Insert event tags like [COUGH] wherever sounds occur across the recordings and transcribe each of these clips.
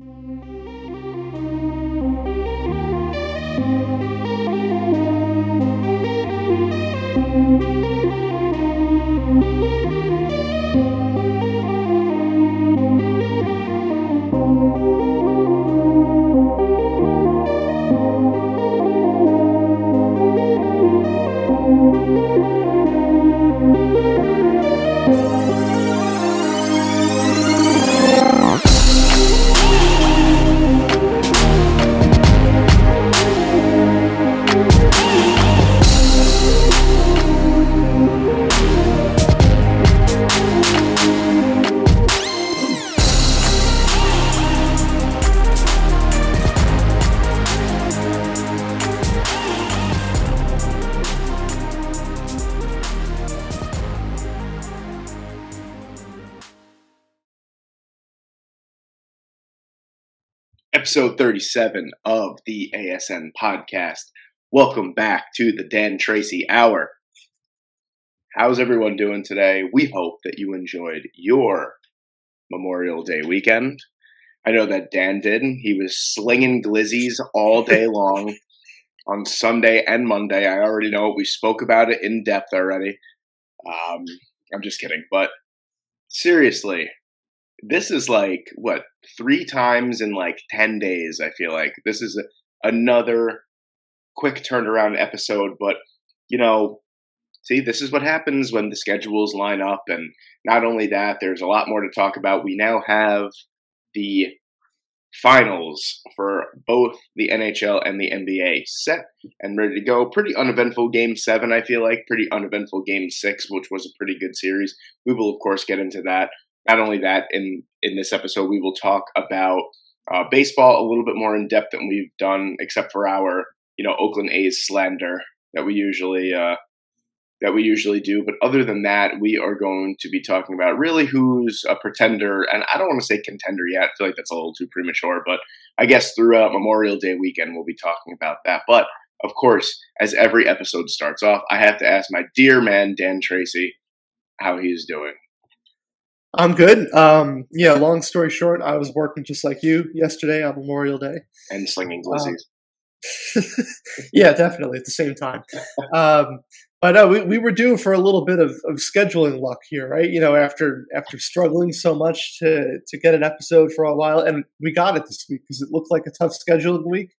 Thank you. Episode 37 of the ASN podcast. Welcome back to the Dan Tracy Hour. How's everyone doing today? We hope that you enjoyed your Memorial Day weekend. I know that Dan did. He was slinging glizzies all day [LAUGHS] long on Sunday and Monday. I already know we spoke about it in depth already. Um, I'm just kidding, but seriously, this is like what three times in like 10 days i feel like. This is a, another quick turnaround episode but you know see this is what happens when the schedules line up and not only that there's a lot more to talk about. We now have the finals for both the nhl and the nba set and ready to go. Pretty uneventful game seven i feel like. Pretty uneventful game six which was a pretty good series. We will of course get into that not only that, in in this episode, we will talk about uh, baseball a little bit more in depth than we've done, except for our you know Oakland A's slander that we usually uh, that we usually do. But other than that, we are going to be talking about really who's a pretender, and I don't want to say contender yet. I feel like that's a little too premature, but I guess throughout Memorial Day weekend, we'll be talking about that. But of course, as every episode starts off, I have to ask my dear man Dan Tracy how he's doing. I'm good. Um, yeah, long story short, I was working just like you yesterday on Memorial Day. And slinging glizzies. Um, [LAUGHS] yeah, definitely at the same time. Um, but uh, we, we were due for a little bit of, of scheduling luck here, right? You know, after after struggling so much to to get an episode for a while, and we got it this week because it looked like a tough scheduling week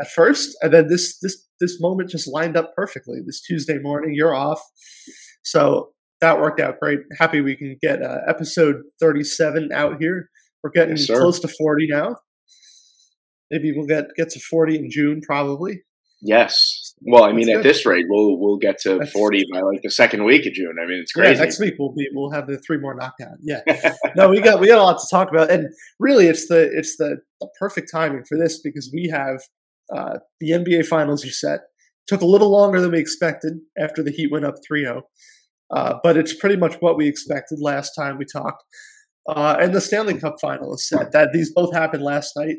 at first, and then this this this moment just lined up perfectly. This Tuesday morning, you're off, so that worked out great. Happy we can get uh, episode 37 out here. We're getting yes, close to 40 now. Maybe we'll get get to 40 in June, probably. Yes. Well, I mean, That's at good. this rate, we'll we'll get to That's 40 by like the second week of June. I mean, it's crazy. Yeah, next week we'll be we'll have the three more knockdown. Yeah. [LAUGHS] no, we got we got a lot to talk about, and really, it's the it's the, the perfect timing for this because we have uh, the NBA Finals are set. Took a little longer than we expected after the Heat went up 3-0. Uh, but it's pretty much what we expected last time we talked. Uh, and the Stanley Cup final is set. That these both happened last night.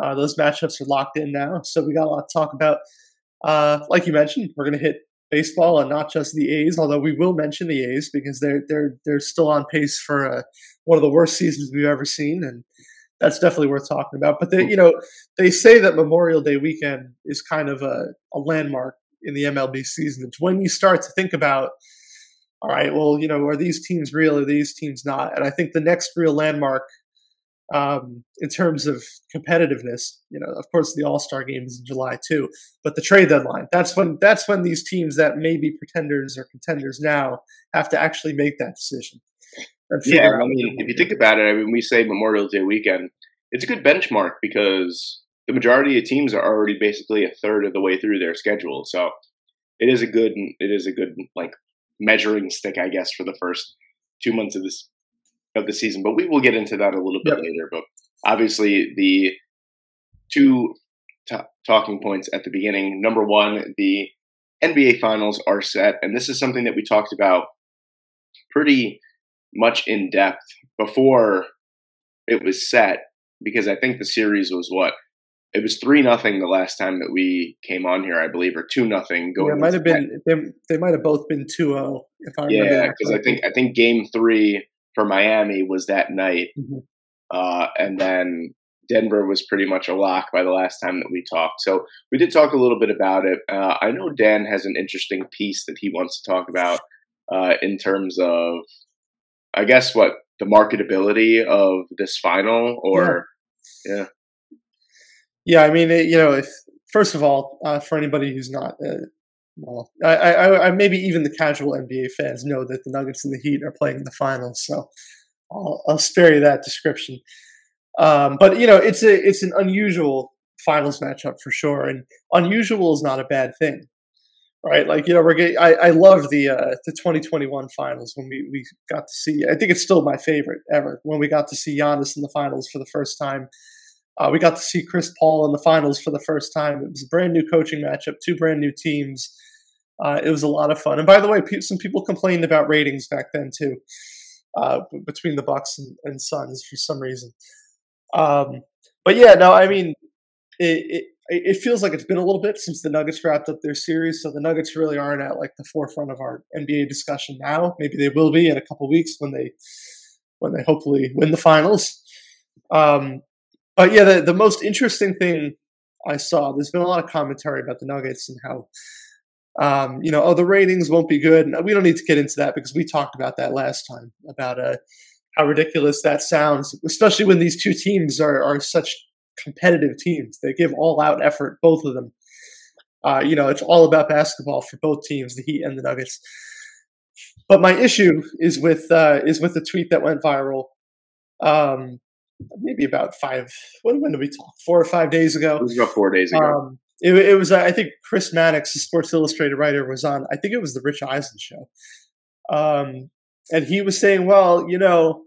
Uh, those matchups are locked in now, so we got a lot to talk about. Uh, like you mentioned, we're going to hit baseball and not just the A's. Although we will mention the A's because they're they're they're still on pace for uh, one of the worst seasons we've ever seen, and that's definitely worth talking about. But they, you know, they say that Memorial Day weekend is kind of a, a landmark in the MLB season. It's when you start to think about all right, well, you know, are these teams real? Are these teams not? And I think the next real landmark um, in terms of competitiveness, you know, of course, the All Star game is in July too, but the trade deadline that's when that's when these teams that may be pretenders or contenders now have to actually make that decision. Yeah, I mean, if you think about it, I mean, we say Memorial Day weekend, it's a good benchmark because the majority of teams are already basically a third of the way through their schedule. So it is a good, it is a good like measuring stick, I guess, for the first two months of this of the season. But we will get into that a little bit yep. later. But obviously, the two t- talking points at the beginning. Number one, the NBA Finals are set, and this is something that we talked about pretty much in depth before it was set because I think the series was what it was three nothing the last time that we came on here, I believe, or two nothing going. Yeah, it might have been they, they might have both been 2-0, if I remember. yeah, because I think I think game three for Miami was that night, mm-hmm. uh, and then Denver was pretty much a lock by the last time that we talked. So we did talk a little bit about it. Uh, I know Dan has an interesting piece that he wants to talk about uh, in terms of, I guess, what the marketability of this final, or yeah, yeah. Yeah I mean, you know, if first of all, uh, for anybody who's not uh, well, I, I, I, maybe even the casual NBA fans know that the Nuggets and the Heat are playing in the finals, so I'll, I'll spare you that description. Um, but you know, it's a it's an unusual finals matchup for sure, and unusual is not a bad thing, right? Like you know, we're getting, I I love the uh, the 2021 finals when we we got to see. I think it's still my favorite ever when we got to see Giannis in the finals for the first time. Uh, we got to see Chris Paul in the finals for the first time. It was a brand new coaching matchup, two brand new teams. Uh, it was a lot of fun. And by the way, some people complained about ratings back then too, uh, between the Bucks and, and Suns for some reason. Um, but yeah, no, I mean, it, it, it feels like it's been a little bit since the Nuggets wrapped up their series, so the Nuggets really aren't at like the forefront of our NBA discussion now. Maybe they will be in a couple weeks when they when they hopefully win the finals. Um, but yeah, the, the most interesting thing I saw, there's been a lot of commentary about the Nuggets and how um, you know, oh, the ratings won't be good. And we don't need to get into that because we talked about that last time about uh, how ridiculous that sounds, especially when these two teams are, are such competitive teams. They give all out effort, both of them. Uh, you know, it's all about basketball for both teams, the Heat and the Nuggets. But my issue is with uh, is with the tweet that went viral, um, maybe about five. When, when did we talk? Four or five days ago. It was about four days ago. Um, it, it was, I think, Chris Mannix, the Sports Illustrated writer, was on. I think it was the Rich Eisen show, um, and he was saying, "Well, you know,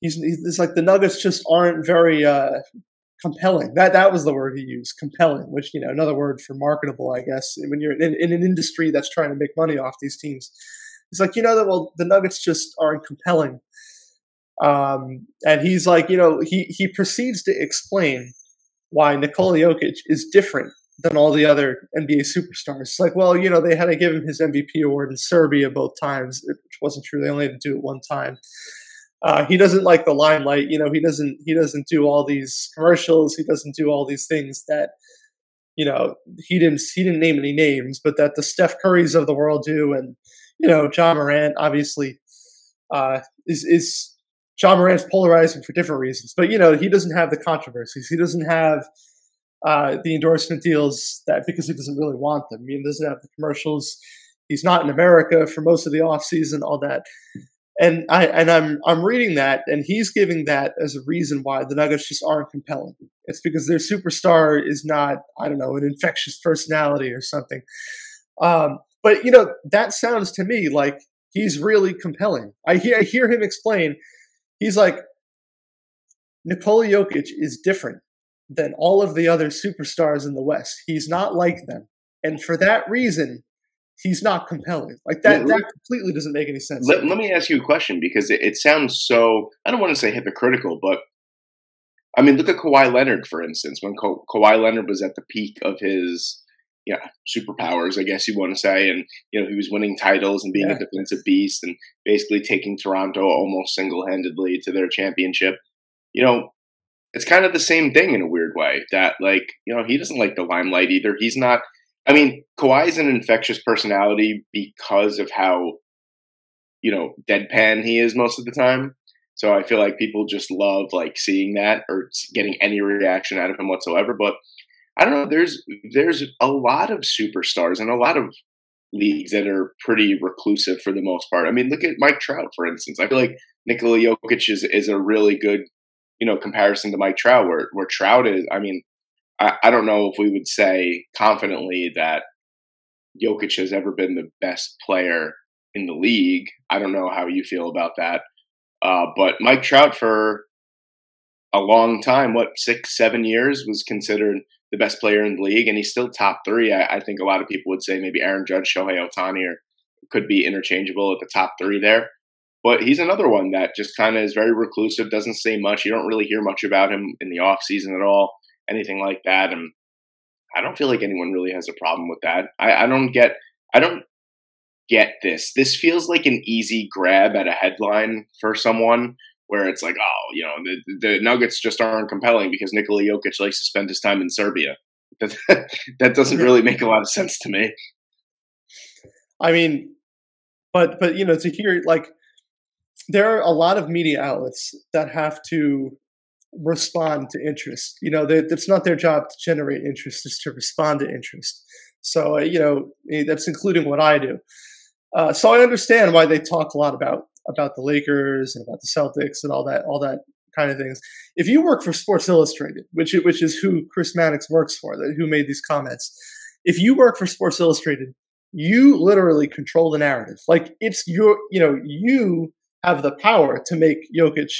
he's, he's like the Nuggets just aren't very uh, compelling." That that was the word he used, compelling, which you know, another word for marketable, I guess. When you're in, in an industry that's trying to make money off these teams, he's like, you know, that well, the Nuggets just aren't compelling. Um, and he's like, you know, he he proceeds to explain why Nikola Jokic is different than all the other NBA superstars. It's like, well, you know, they had to give him his MVP award in Serbia both times, which wasn't true. They only had to do it one time. Uh, he doesn't like the limelight. You know, he doesn't. He doesn't do all these commercials. He doesn't do all these things that, you know, he didn't. He didn't name any names, but that the Steph Currys of the world do, and you know, Ja Morant obviously uh, is is Ja Morant's polarizing for different reasons, but you know, he doesn't have the controversies. He doesn't have uh, the endorsement deals that because he doesn't really want them. He doesn't have the commercials. He's not in America for most of the off season, all that. And I and I'm I'm reading that, and he's giving that as a reason why the Nuggets just aren't compelling. It's because their superstar is not I don't know an infectious personality or something. Um, but you know that sounds to me like he's really compelling. I hear I hear him explain. He's like Nikola Jokic is different than all of the other superstars in the West. He's not like them. And for that reason, he's not compelling. Like that, that completely doesn't make any sense. Let, let me ask you a question because it, it, sounds so, I don't want to say hypocritical, but I mean, look at Kawhi Leonard, for instance. When Ka- Kawhi Leonard was at the peak of his, yeah, superpowers, I guess you want to say, and you know he was winning titles and being yeah. a defensive beast and basically taking Toronto almost single-handedly to their championship. You know, it's kind of the same thing in a weird way that like you know he doesn't like the limelight either he's not i mean Kawhi is an infectious personality because of how you know deadpan he is most of the time so i feel like people just love like seeing that or getting any reaction out of him whatsoever but i don't know there's there's a lot of superstars and a lot of leagues that are pretty reclusive for the most part i mean look at mike trout for instance i feel like Nikola Jokic is, is a really good you know, comparison to Mike Trout, where where Trout is. I mean, I, I don't know if we would say confidently that Jokic has ever been the best player in the league. I don't know how you feel about that, uh, but Mike Trout for a long time, what six, seven years, was considered the best player in the league, and he's still top three. I, I think a lot of people would say maybe Aaron Judge, Shohei Ohtani, or could be interchangeable at the top three there. But he's another one that just kind of is very reclusive, doesn't say much. You don't really hear much about him in the off season at all, anything like that. And I don't feel like anyone really has a problem with that. I, I don't get I don't get this. This feels like an easy grab at a headline for someone where it's like, oh, you know, the, the Nuggets just aren't compelling because Nikola Jokic likes to spend his time in Serbia. [LAUGHS] That, that doesn't really make a lot of sense to me. I mean, but but you know, to hear like there are a lot of media outlets that have to respond to interest. You know, they, it's not their job to generate interest; it's to respond to interest. So uh, you know, eh, that's including what I do. Uh, so I understand why they talk a lot about about the Lakers and about the Celtics and all that all that kind of things. If you work for Sports Illustrated, which which is who Chris Mannix works for, that who made these comments, if you work for Sports Illustrated, you literally control the narrative. Like it's your, you know, you have the power to make Jokic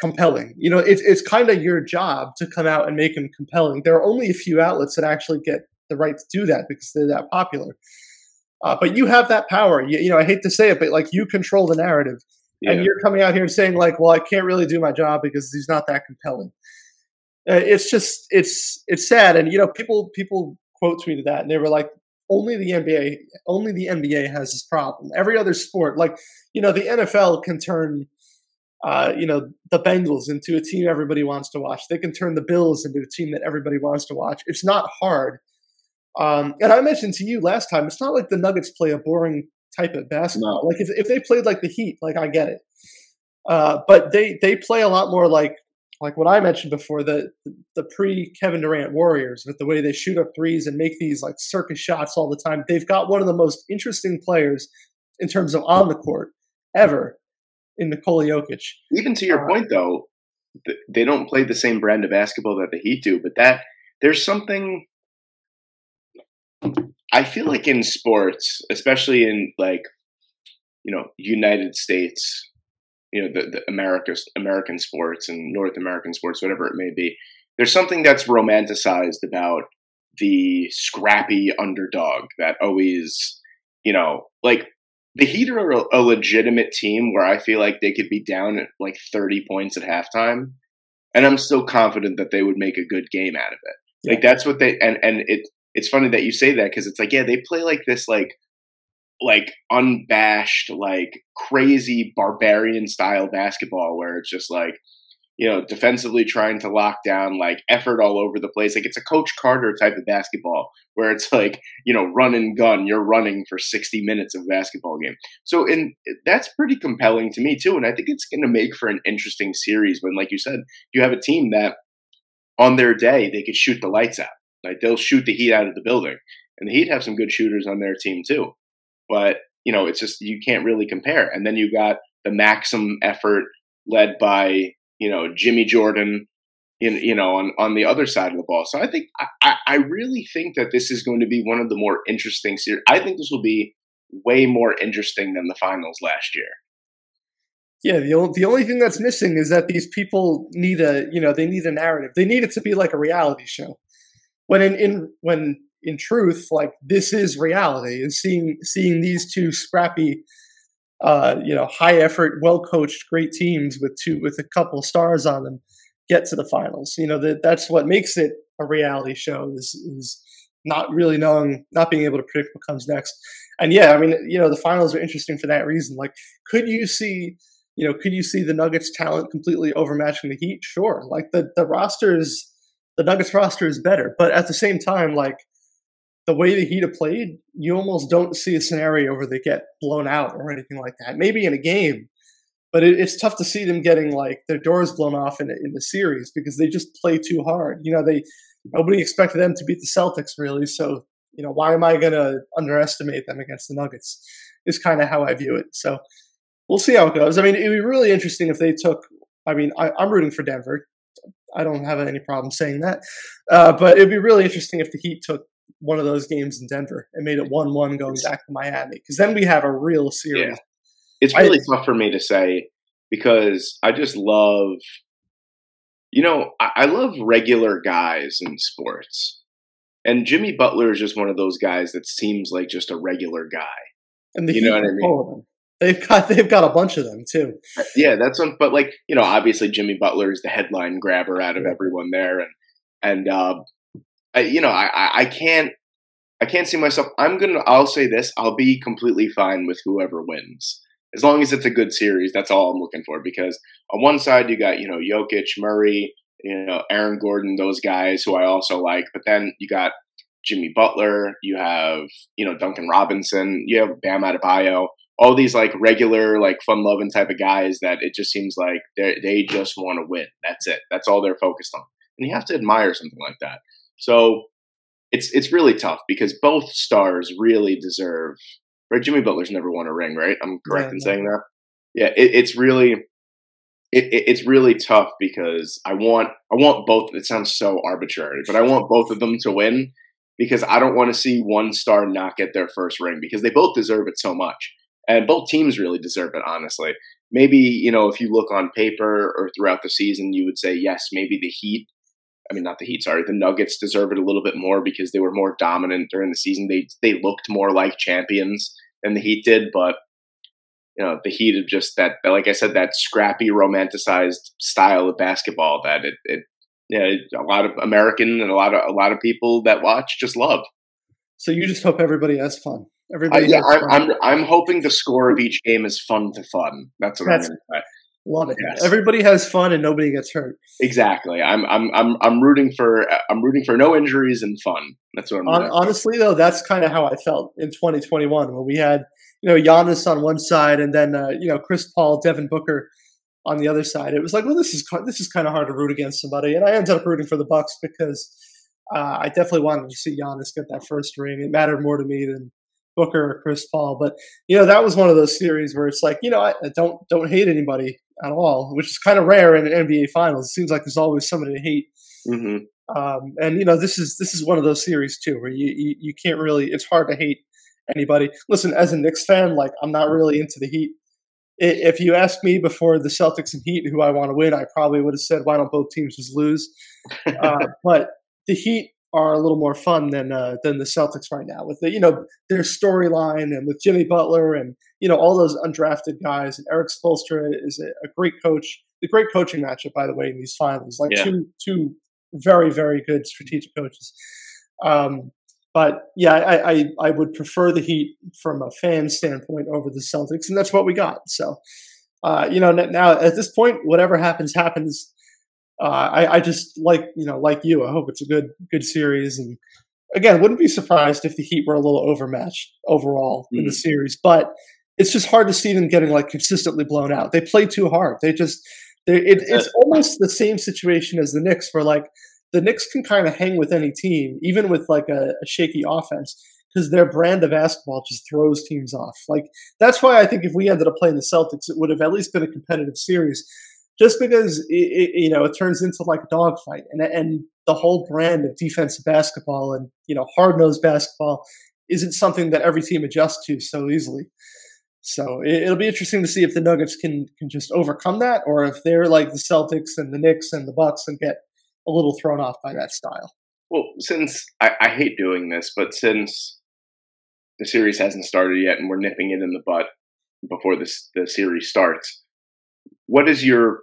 compelling. You know, it's it's kind of your job to come out and make him compelling. There are only a few outlets that actually get the right to do that because they're that popular. Uh, but you have that power. You, you, know, I hate to say it, but like you control the narrative, yeah. and you're coming out here and saying like, "Well, I can't really do my job because he's not that compelling." Uh, it's just it's it's sad, and you know, people people quote tweeted that, and they were like, "Only the NBA, only the NBA has this problem. Every other sport, like you know, the NFL can turn." Uh, you know the Bengals into a team everybody wants to watch. They can turn the Bills into a team that everybody wants to watch. It's not hard um, and I mentioned to you last time, it's not like the Nuggets play a boring type of basketball. No. Like if, if they played like the Heat, like I get it. Uh, but they they play a lot more like like what I mentioned before the the pre Kevin Durant Warriors with the way they shoot up threes and make these like circus shots all the time. They've got one of the most interesting players in terms of on the court ever in Nikola Jokic. Even to your uh, point, though, they don't play the same brand of basketball that the Heat do. But that there's something I feel like in sports, especially in like, you know, United States, you know, the, the America's American sports and North American sports, whatever it may be, there's something that's romanticized about the scrappy underdog that always, you know, like the Heat are a, a legitimate team where I feel like they could be down at like 30 points at halftime, and I'm still confident that they would make a good game out of it. Yeah. Like that's what they and and it it's funny that you say that because it's like yeah they play like this like like unabashed like crazy barbarian style basketball where it's just like you know defensively trying to lock down like effort all over the place. Like it's a coach carter type of basketball where it's [LAUGHS] like you know run and gun. You're running for 60 minutes of basketball game. So and that's pretty compelling to me too and i think it's going to make for an interesting series when like you said you have a team that on their day they could shoot the lights out like they'll shoot the Heat out of the building, and the Heat have some good shooters on their team too. But you know, it's just you can't really compare. And then you got the Maxim effort led by you know Jimmy Jordan, in you know on on the other side of the ball. So I think I, I really think that this is going to be one of the more interesting series. I think this will be way more interesting than the finals last year. Yeah, the only, the only thing that's missing is that these people need a you know they need a narrative. They need it to be like a reality show when in, in when in truth, like this is reality, and seeing seeing these two scrappy, uh, you know, high effort, well coached, great teams with two with a couple stars on them get to the finals. You know, that that's what makes it a reality show is is not really knowing, not being able to predict what comes next. And yeah, I mean, you know, the finals are interesting for that reason. Like, could you see, you know, could you see the Nuggets' talent completely overmatching the Heat? Sure. Like the the rosters the Nuggets roster is better. But at the same time, like the way the Heat have played, you almost don't see a scenario where they get blown out or anything like that. Maybe in a game, but it, it's tough to see them getting like their doors blown off in in the series because they just play too hard. You know, they nobody expected them to beat the Celtics really, so you know why am I going to underestimate them against the Nuggets? Is kind of how I view it. So we'll see how it goes. I mean, it'd be really interesting if they took. I mean, I, I'm rooting for Denver. I don't have any problem saying that. Uh, but it'd be really interesting if the Heat took one of those games in Denver and made it one-one going back to Miami, because then we have a real series. Yeah. It's really I, tough for me to say because I just love, you know, I, I love regular guys in sports, and Jimmy Butler is just one of those guys that seems like just a regular guy. And the you know what I mean? They've got they've got a bunch of them too. Yeah, that's one. But like you know, obviously Jimmy Butler is the headline grabber out of everyone there, and and uh, I, you know, I I can't I can't see myself. I'm gonna. I'll say this. I'll be completely fine with whoever wins. as long as it's a good series, that's all I'm looking for. Because on one side you got you know Jokic, Murray, you know Aaron Gordon, those guys who I also like, but then you got Jimmy Butler, you have you know Duncan Robinson, you have Bam Adebayo, all these like regular like fun loving type of guys that it just seems like they they just want to win. That's it. That's all they're focused on, and you have to admire something like that. So it's it's really tough because both stars really deserve. Right, Jimmy Butler's never won a ring, right? I'm correct yeah, in saying that. Yeah, it, it's really it, it, it's really tough because I want I want both. It sounds so arbitrary, but I want both of them to win because I don't want to see one star not get their first ring because they both deserve it so much, and both teams really deserve it. Honestly, maybe you know if you look on paper or throughout the season, you would say yes, maybe the Heat. I mean, not the Heat. Sorry, the Nuggets deserve it a little bit more because they were more dominant during the season. They they looked more like champions than the Heat did, but you know the heat of just that like i said that scrappy romanticized style of basketball that it, it yeah a lot of american and a lot of a lot of people that watch just love so you just hope everybody has fun everybody yeah, I'm. I'm, I'm hoping the score of each game is fun to fun that's what that's, i'm going to say Love it. Yes. Everybody has fun and nobody gets hurt. Exactly. I'm I'm I'm I'm rooting for I'm rooting for no injuries and fun. That's what I'm. On, honestly, though, that's kind of how I felt in 2021 when we had you know Giannis on one side and then uh, you know Chris Paul, Devin Booker on the other side. It was like, well, this is this is kind of hard to root against somebody, and I ended up rooting for the Bucks because uh, I definitely wanted to see Giannis get that first ring. It mattered more to me than Booker or Chris Paul. But you know, that was one of those series where it's like, you know, I, I don't don't hate anybody at all, which is kind of rare in an NBA Finals. It seems like there's always somebody to hate. Mm-hmm. Um, and you know, this is this is one of those series too, where you, you you can't really. It's hard to hate anybody. Listen, as a Knicks fan, like I'm not really into the Heat. If you asked me before the Celtics and Heat who I want to win, I probably would have said, "Why don't both teams just lose?" uh, [LAUGHS] but the Heat are a little more fun than uh, than the Celtics right now with the you know their storyline and with Jimmy Butler and you know all those undrafted guys and Erik Spoelstra is a, a, great coach. The great coaching matchup, by the way, in these finals, like yeah. two two very very good strategic coaches. Um, but yeah, I, I I would prefer the Heat from a fan standpoint over the Celtics, and that's what we got. So. Uh, you know, now at this point, whatever happens, happens uh, I, I, just like you know like you. I hope it's a good good series, and again, wouldn't be surprised if the Heat were a little overmatched overall mm. in the mm. series. But it's just hard to see them getting like consistently blown out. They play too hard. They just it, it's almost the same situation as the Knicks, where like the Knicks can kind of hang with any team, even with like a, a shaky offense. Because their brand of basketball just throws teams off. Like that's why I think if we ended up playing the Celtics, it would have at least been a competitive series just because it, it, you know it turns into like a dogfight, and and the whole brand of defensive basketball and you know hard nosed basketball isn't something that every team adjusts to so easily. So it, will be interesting to see if the Nuggets can can just overcome that, or if they're like the Celtics and the Knicks and the Bucks and get a little thrown off by that style. Well, since I, I hate doing this, but since the series hasn't started yet and we're nipping it in the butt before this the series starts, what is your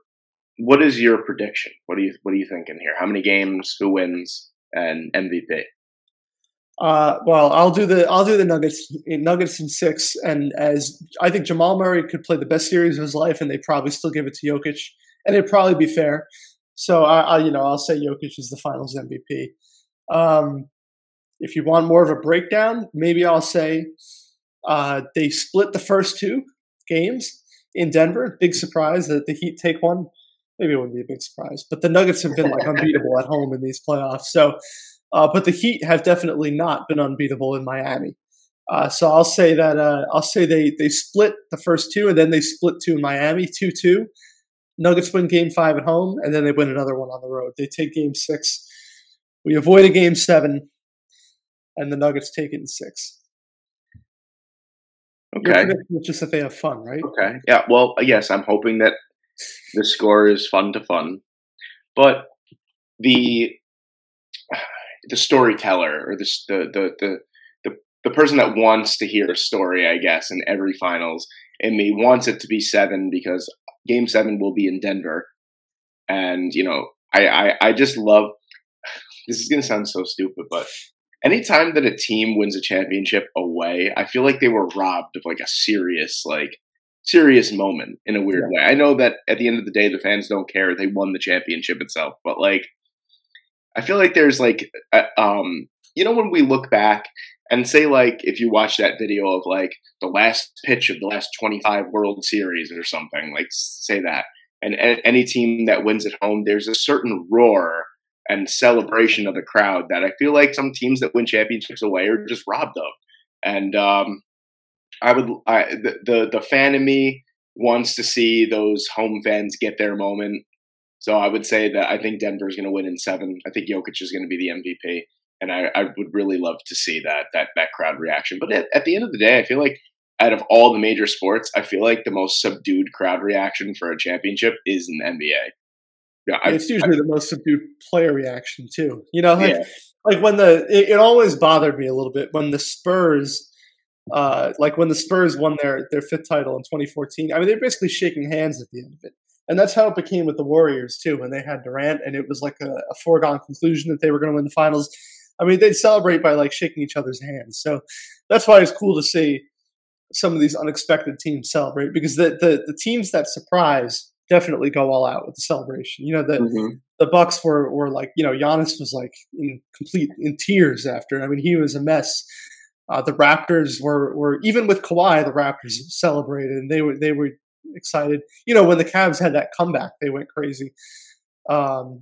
what is your prediction? What do you What are you thinking here? How many games? Who wins? And MVP? Uh, well, I'll do the I'll do the Nuggets Nuggets in six, and as I think Jamal Murray could play the best series of his life, and they probably still give it to Jokic, and it'd probably be fair. So I, I you know I'll say Jokic is the Finals MVP. Um, if you want more of a breakdown, maybe I'll say uh, they split the first two games in Denver. Big surprise that the Heat take one maybe it wouldn't be a big surprise. But the Nuggets have been like unbeatable at home in these playoffs. So, uh, but the Heat have definitely not been unbeatable in Miami. Uh, so I'll say that uh, I'll say they they split the first two, and then they split two in Miami, two two. Nuggets win Game Five at home, and then they win another one on the road. They take Game Six. We avoid a Game Seven, and the Nuggets take it in six. Okay. It's just that they have fun, right? Okay. Yeah. Well, yes, I'm hoping that the score is fun to fun, but the the storyteller or the the the the, the, person that wants to hear a story, I guess, in every finals, and me wants it to be seven because Game Seven will be in Denver, and you know, I I, I just love. [SIGHS] This is gonna sound so stupid, but anytime that a team wins a championship away, I feel like they were robbed of like a serious like serious moment in a weird yeah. way. I know that at the end of the day, the fans don't care; they won the championship itself. But like, I feel like there's like, um, you know, when we look back and say like, if you watch that video of like the last pitch of the last 25 World Series or something, like say that, and, and any team that wins at home, there's a certain roar and celebration of the crowd that I feel like some teams that win championships away are just robbed of. And um, I would I, the, the the fan in me wants to see those home fans get their moment. So I would say that I think Denver is going to win in seven. I think Jokic is going to be the MVP, and I, I, would really love to see that that that crowd reaction. But at, at, the end of the day, I feel like out of all the major sports, I feel like the most subdued crowd reaction for a championship is in the NBA. Yeah, I, it's usually I, the most subdued player reaction too. You know, like, yeah. like when the it, it always bothered me a little bit when the Spurs uh, like when the Spurs won their their fifth title in 2014. I mean, they're basically shaking hands at the end of it, and that's how it became with the Warriors too. When they had Durant, and it was like a, a foregone conclusion that they were going to win the finals. I mean, they'd celebrate by like shaking each other's hands. So that's why it's cool to see some of these unexpected teams celebrate because the the, the teams that surprise definitely go all out with the celebration. You know, the mm-hmm. the Bucks were were like, you know, Giannis was like in complete in tears after. I mean, he was a mess. Uh, the Raptors were were even with Kawhi, the Raptors celebrated and they were they were excited. You know, when the Cavs had that comeback, they went crazy. Um,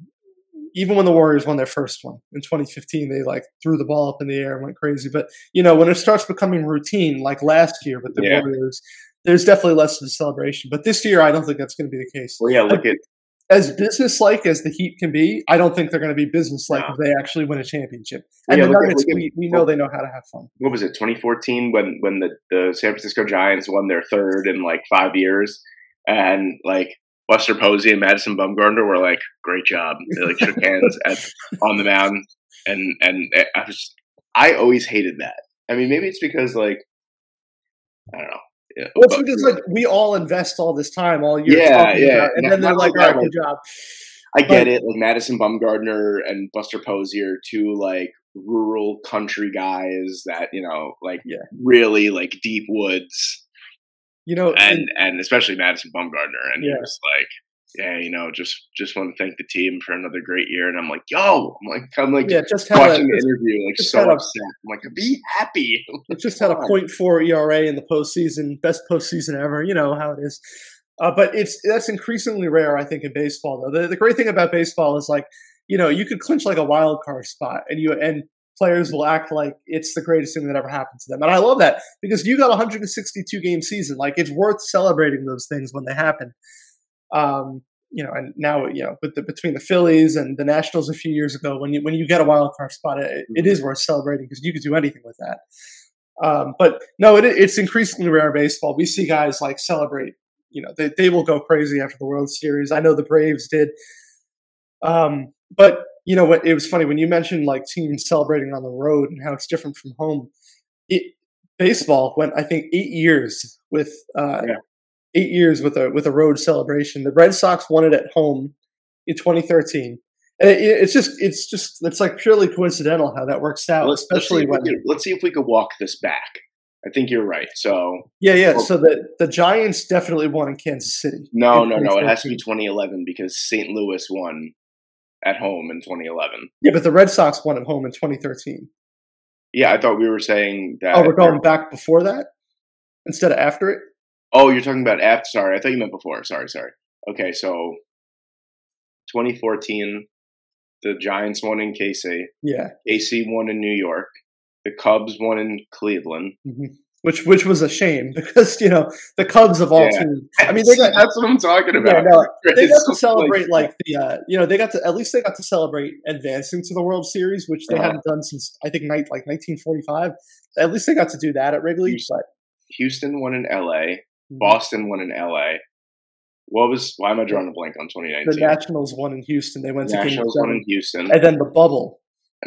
even when the Warriors won their first one in 2015, they like threw the ball up in the air and went crazy. But you know, when it starts becoming routine, like last year with the yeah. Warriors, there's definitely less of a celebration. But this year, I don't think that's going to be the case. Well, yeah, look at as business-like as the Heat can be, I don't think they're going to be business-like no. if they actually win a championship. And yeah, the Nuggets, at, we, we know they know how to have fun. What was it, 2014, when when the, the San Francisco Giants won their third in like five years, and like Buster Posey and Madison Bumgarner were like, "Great job!" They like shook hands at, [LAUGHS] on the mound, and and eh, I was I always hated that. I mean, maybe it's because like I don't know. Yeah, well, it's because like we all invest all this time all year. Yeah, yeah. And, then they're like, "All right, good job." I get but, it. Like Madison Bumgarner and Buster Posey are two like rural country guys that you know, like yeah. really like deep woods. You know, and and, and especially Madison Bumgarner, and yeah. he was like, yeah, you know, just just want to thank the team for another great year. And I'm like, yo, I'm like, I'm like, yeah, just watching a, the interview, like so upset. I'm like, be happy. [LAUGHS] just had a 0.4 ERA in the postseason, best postseason ever. You know how it is. Uh, but it's that's increasingly rare, I think, in baseball. Though the, the great thing about baseball is like, you know, you could clinch like a wild card spot, and you and players will act like it's the greatest thing that ever happened to them. And I love that because you got a 162 game season. Like it's worth celebrating those things when they happen. Um, you know, and now you know, with the, between the Phillies and the Nationals a few years ago, when you when you get a wild card spot, it, it is worth celebrating because you could do anything with that. Um, but no, it, it's increasingly rare in baseball. We see guys like celebrate. You know, they they will go crazy after the World Series. I know the Braves did. Um, but you know what? It was funny when you mentioned like teams celebrating on the road and how it's different from home. It baseball went, I think, eight years with uh, yeah eight years with a with a road celebration. The Red Sox won it at home in 2013. And it, it's just it's just it's like purely coincidental how that works out, let's, especially let's when let's see if we could walk this back. I think you're right. So yeah, yeah. So the the Giants definitely won in Kansas City. No, no, no. It has to be 2011 because St. Louis won at home in 2011. Yeah, but the Red Sox won at home in 2013. Yeah, I thought we were saying that. Oh, we're going back before that instead of after it. Oh, you're talking about after. Sorry, I thought you meant before. Sorry, sorry. Okay, so 2014, the Giants won in KC. Yeah. KC won in New York. The Cubs won in Cleveland. Mm-hmm. Which which was a shame because you know the Cubs of all yeah. teams. I mean, they got, [LAUGHS] that's what I'm talking about. Yeah, no, [LAUGHS] they got to celebrate like, like the uh, you know they got to at least they got to celebrate advancing to the World Series, which they uh-huh. hadn't done since I think night like 1945. At least they got to do that at Wrigley. Houston, but Houston won in L.A. Mm-hmm. Boston won in LA. What was why am I drawing a blank on 2019? The Nationals won in Houston. They went the to Nationals won in Houston, and then the bubble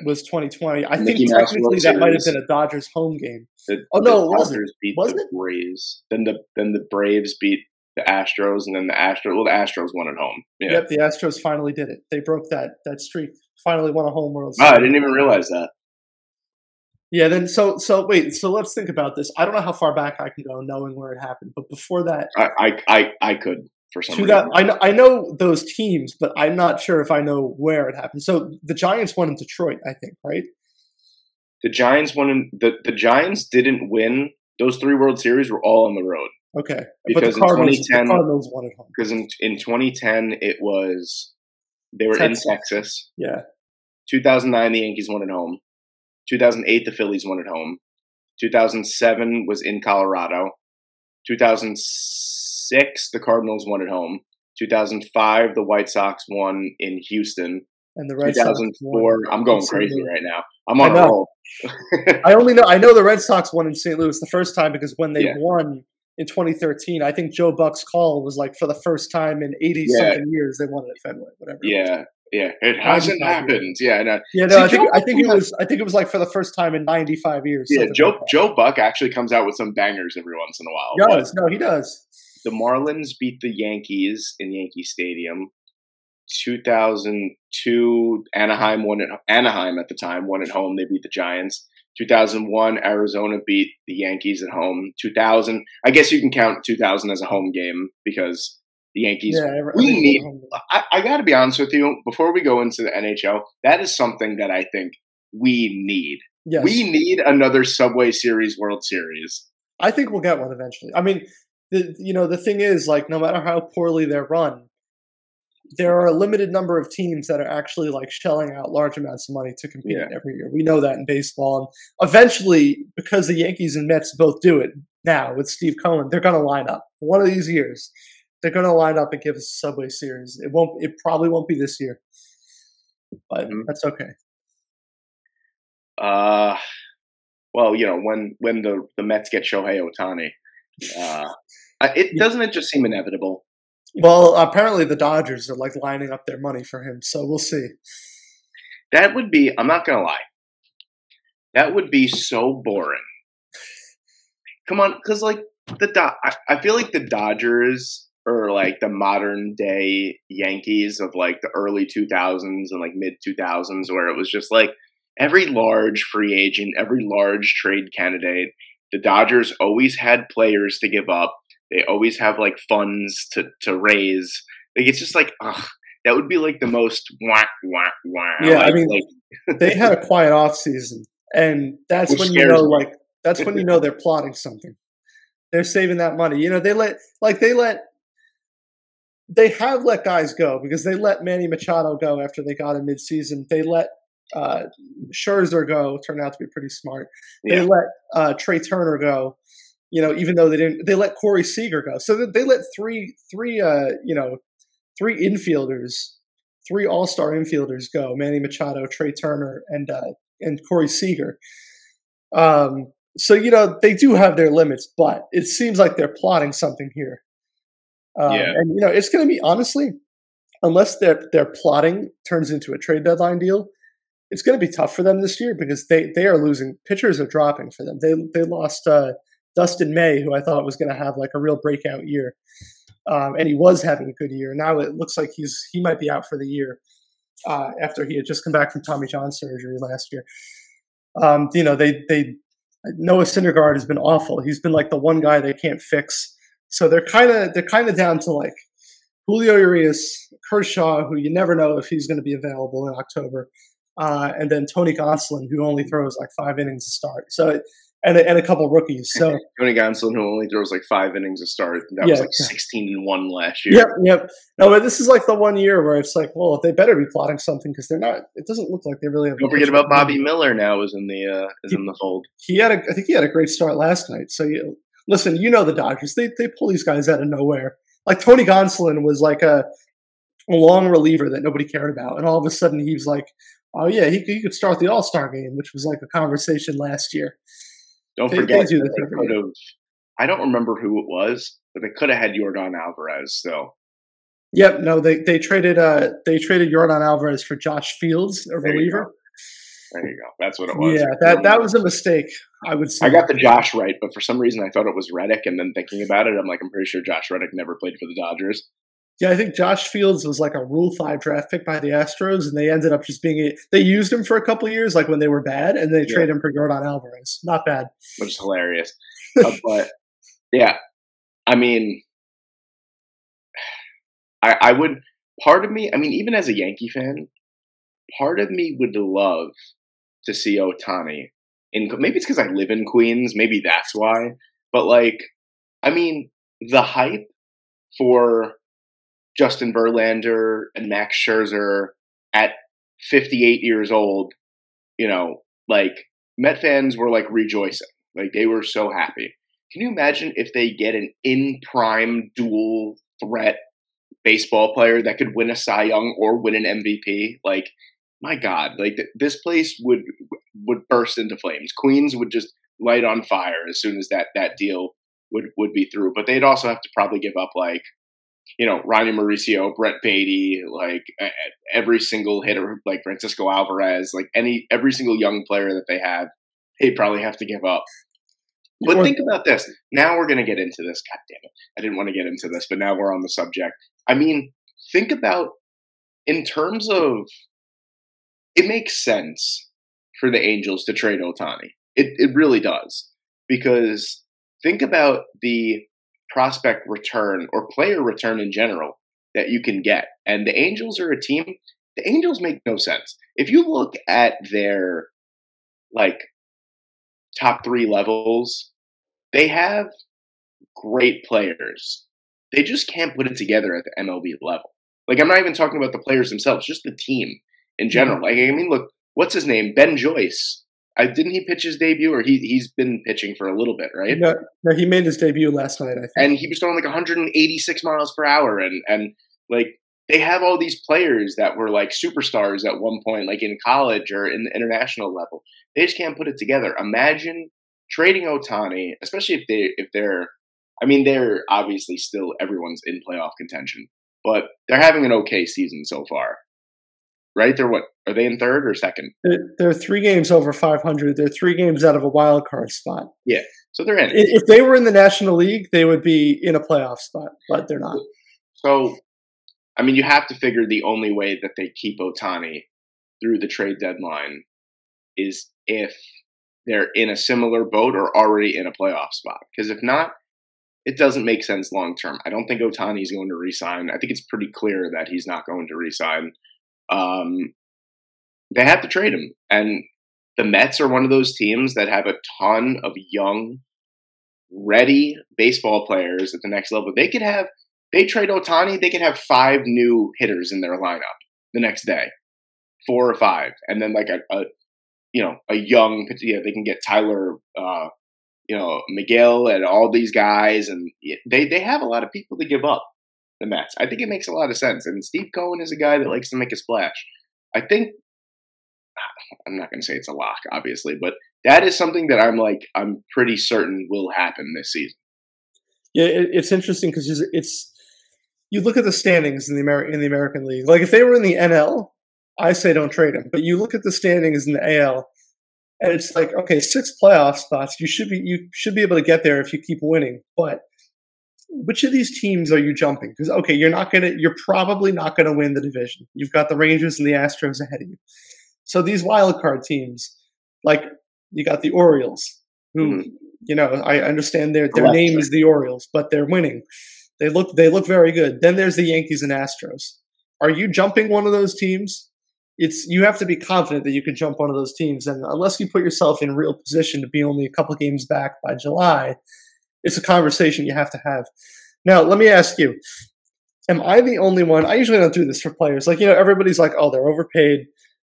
was 2020. I Mickey think technically that might have been a Dodgers home game. The, oh no, it wasn't. Beat wasn't the it? Braves. Then the then the Braves beat the Astros, and then the Astros. Well, the Astros won at home. Yeah. Yep, the Astros finally did it. They broke that that streak. Finally won a home World Series. Oh, I didn't even realize that. Yeah, then so so wait, so let's think about this. I don't know how far back I can go knowing where it happened, but before that, I I I, I could for some reason. that I know I know those teams, but I'm not sure if I know where it happened. So the Giants won in Detroit, I think, right? the Giants won. In, the the Giants didn't win. Those three World Series were all on the road Okay, Because in 2010 Cardinals won at home. because in in 2010 it was they were Texas. in Texas. Yeah, 2009 the Yankees won at home. 2008 the Phillies won at home. 2007 was in Colorado. 2006 the Cardinals won at home. 2005 the White Sox won in Houston. and the Red Sox. won 2004 I'm going crazy right now. I'm on I roll. I [LAUGHS] only know I know the Red Sox won in St. Louis the first time because when they Yeah. won in 2013, I think Joe Buck's call was like for the first time in 80 Yeah. something years they won it at Fenway, whatever. yeah, yeah, it hasn't happened. Yeah, no, Yeah, See, I think Joe I think it was I think it was like for the first time in 95 years. yeah. Joe like. Joe Buck actually comes out with some bangers every once in a while. He does. No, he does. the Marlins beat the Yankees in Yankee Stadium. 2002, Anaheim won at Anaheim at the time won at home. They beat the Giants. 2001, Arizona beat the Yankees at home. 2000, I guess you can count 2000 as a home game because the Yankees. Yeah, we need- I, I got to be honest with you. Before we go into the NHL, that is something that I think we need. Yes, We need another Subway Series World Series. I think we'll get one eventually. I mean, the you know the thing is like no matter how poorly they're run, there are a limited number of teams that are actually like shelling out large amounts of money to compete Yeah. every year. We know that in baseball, and eventually, because the Yankees and Mets both do it now with Steve Cohen, they're going to line up one of these years. They're going to line up and give us a Subway Series. It won't. It probably won't be this year, but Mhm. that's okay. Uh, well, you know, when when the the Mets get Shohei Ohtani, uh, it [LAUGHS] doesn't it just seem inevitable. Well, apparently the Dodgers are like lining up their money for him, so we'll see. That would be. I'm not gonna lie. That would be so boring. Come on, because like the Do- I, I feel like the Dodgers are like the modern day Yankees of like the early 2000s and like mid 2000s, where it was just like every large free agent, every large trade candidate. The Dodgers always had players to give up. They always have like funds to to raise. Like it's just like, ugh, that would be like the most wah wah wah. Yeah, I mean, like, [LAUGHS] they had a quiet off season, and that's when you know, me. like, that's when you know they're plotting something. They're saving that money. You know, they let, like, they let, they have let guys go because they let Manny Machado go after they got him midseason. They let uh, Scherzer go. Turned out to be pretty smart. They Yeah. let uh, Trea Turner go. You know, even though they didn't, they let Corey Seager go. So they- let three, three, uh, you know, three infielders, three All Star infielders go: Manny Machado, Trea Turner, and uh, and Corey Seager. Um, so you know they do have their limits, but it seems like they're plotting something here. Um, Yeah. and you know it's going to be honestly, unless their their plotting turns into a trade deadline deal, it's going to be tough for them this year because they they are losing. Pitchers are dropping for them. They they lost uh, Dustin May, who I thought was going to have like a real breakout year, um, and he was having a good year. Now it looks like he's he might be out for the year uh, after he had just come back from Tommy John surgery last year. Um, you know they they Noah Syndergaard has been awful. He's been like the one guy they can't fix. So they're kind of they're kind of down to like Julio Urias, Kershaw, who you never know if he's going to be available in October, uh, and then Tony Gonsolin, who only throws like five innings to start. So and a, and a couple rookies. So [LAUGHS] Tony Gonsolin, who only throws like five innings a start, that Yeah. was like sixteen and one last year. yep, yep. No, but this is like the one year where it's like, well, they better be plotting something because they're not. It doesn't look like they really have. a Don't forget about Bobby Miller. Now is in the uh, is in the fold. he had a I think he had a great start last night. So you, listen, you know the Dodgers. They they pull these guys out of nowhere. Like Tony Gonsolin was like a, a long reliever that nobody cared about, and all of a sudden he was like, oh yeah, he, he could start the All Star game, which was like a conversation last year. Don't They- forget do they could have. I don't remember who it was, but they could have had Yordan Alvarez still. Yep, no, they they traded uh they traded Yordan Alvarez for Josh Fields, a There reliever. There you go. That's what it was. Yeah, that that was a mistake. I would say. I got the Josh right, but for some reason I thought it was Reddick, and then thinking about it, I'm like, I'm pretty sure Josh Reddick never played for the Dodgers. Yeah, I think Josh Fields was like a Rule Five draft pick by the Astros, and they ended up just being a, they used him for a couple years, like when they were bad, and they yeah. traded him for Yordan Alvarez. Not bad, which is hilarious. [LAUGHS] uh, but yeah, I mean, I, I would. Part of me, I mean, even as a Yankee fan, part of me would love to see Ohtani. In maybe it's because I live in Queens, maybe that's why. But like, I mean, the hype for Justin Verlander and Max Scherzer at 58 years old, you know, like Met fans were like rejoicing. Like they were so happy. Can you imagine if they get an in prime dual threat baseball player that could win a Cy Young or win an MVP? Like, my God, like th- this place would would burst into flames. Queens would just light on fire as soon as that that deal would would be through. But they'd also have to probably give up like you know, Ronnie Mauricio, Brett Baty, like every single hitter, like Francisco Alvarez, like any every single young player that they have, they probably have to give up. But think about this. Now we're going to get into this. God damn it! I didn't want to get into this, but now we're on the subject. I mean, think about in terms of it makes sense for the Angels to trade Ohtani. It it really does because think about the prospect return or player return in general that you can get. And the Angels are a team, the Angels make no sense. If you look at their like top three levels, they have great players. They just can't put it together at the MLB level. Like I'm not even talking about the players themselves, just the team in general. Like I mean, look, what's his name? Ben Joyce I didn't he pitch his debut, or he he's been pitching for a little bit, right? No, no, he made his debut last night. I think, and he was throwing like 186 miles per hour, and and like they have all these players that were like superstars at one point, like in college or in the international level. They just can't put it together. Imagine trading Ohtani, especially if they if they're, I mean, they're obviously still everyone's in playoff contention, but they're having an okay season so far right? They're what? Are they in third or second? They're, they're, three games over 500. They're three games out of a wild card spot. Yeah, so they're in. If they were in the National League, they would be in a playoff spot, but they're not. So, I mean, you have to figure the only way that they keep Ohtani through the trade deadline is if they're in a similar boat or already in a playoff spot. Because if not, it doesn't make sense long term. I don't think Ohtani is going to resign. I think it's pretty clear that he's not going to resign um, they have to trade him. And the Mets are one of those teams that have a ton of young, ready baseball players at the next level. They could have, they trade Ohtani, they could have five new hitters in their lineup the next day, four or five. And then like a, a you know, a young, yeah, they can get Tyler, uh, you know, Miguel and all these guys. And they, they have a lot of people to give up the Mets. I think it makes a lot of sense. And Steve Cohen is a guy that likes to make a splash. I think [SIGHS] I'm not going to say it's a lock, obviously, but that is something that I'm like I'm pretty certain will happen this season. Yeah, it's interesting because it's you look at the standings in the Amer- in the American League. Like if they were in the NL, I say don't trade him. But you look at the standings in the AL, and it's like okay, six playoff spots. You should be you should be able to get there if you keep winning. But which of these teams are you jumping? Because okay, you're not gonna, you're probably not gonna win the division. You've got the Rangers and the Astros ahead of you. So these wild card teams, like you got the Orioles, who mm-hmm. you know I understand their their name is the Orioles, but they're winning. They look they look very good. Then there's the Yankees and Astros. Are you jumping one of those teams? It's you have to be confident that you can jump one of those teams, and unless you put yourself in real position to be only a couple games back by July, it's a conversation you have to have. Now, let me ask you: Am I the only one? I usually don't do this for players. Like you know, everybody's like, "Oh, they're overpaid,"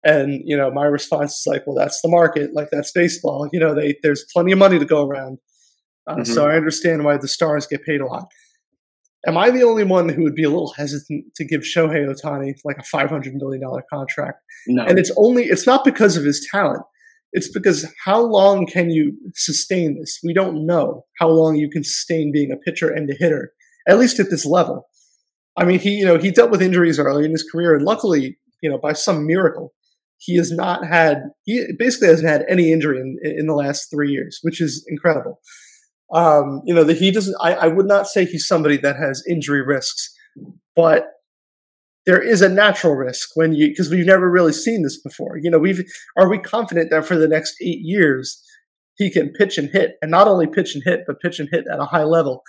and you know, my response is like, "Well, that's the market. Like that's baseball. You know, they there's plenty of money to go around." Uh, mm-hmm. So I understand why the stars get paid a lot. Am I the only one who would be a little hesitant to give Shohei Ohtani like a five hundred million dollar contract? No. And it's only it's not because of his talent. It's because how long can you sustain this? We don't know how long you can sustain being a pitcher and a hitter, at least at this level. I mean, he you know he dealt with injuries early in his career, and luckily, you know, by some miracle, he has not had he basically hasn't had any injury in in the last three years, which is incredible. Um, you know that he doesn't. I, I would not say he's somebody that has injury risks, but there is a natural risk when you because we've never really seen this before. You know, we've are we confident that for the next eight years he can pitch and hit, and not only pitch and hit, but pitch and hit at a high level.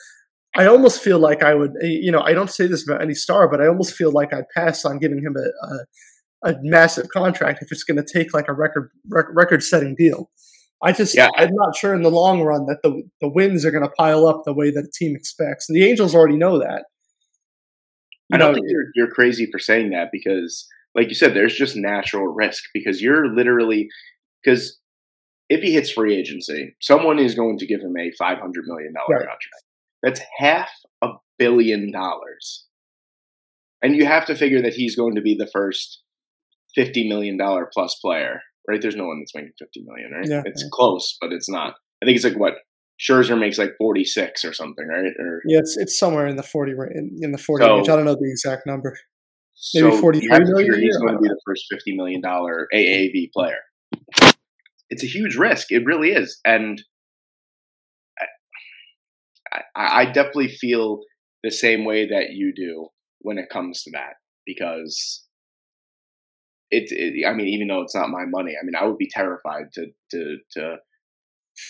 I almost feel like I would, eh, you know, I don't say this about any star, but I almost feel like I'd pass on giving him a, a, a massive contract if it's going to take like a record record setting deal. I just, yeah. I'm not sure in the long run that the the wins are going to pile up the way that a team expects. And the Angels already know that. I don't think you're you're crazy for saying that because, like you said, there's just natural risk because you're literally because if he hits free agency, someone is going to give him a five hundred million dollar right. contract. That's half a billion dollars. And you have to figure that he's going to be the first $50 million plus player, right? There's no one that's making 50 million, right? Yeah. It's close, but it's not. I think it's like what Scherzer makes like 46 or something, right? Or Yeah, it's it's somewhere in the 40 in, in the 40 so, range. I don't know the exact number. Maybe so 43 million. He's going to be the first 50 million dollar AAV player. It's a huge risk. It really is. And I, I definitely feel the same way that you do when it comes to that because it, it, I mean, even though it's not my money, I mean, I would be terrified to to to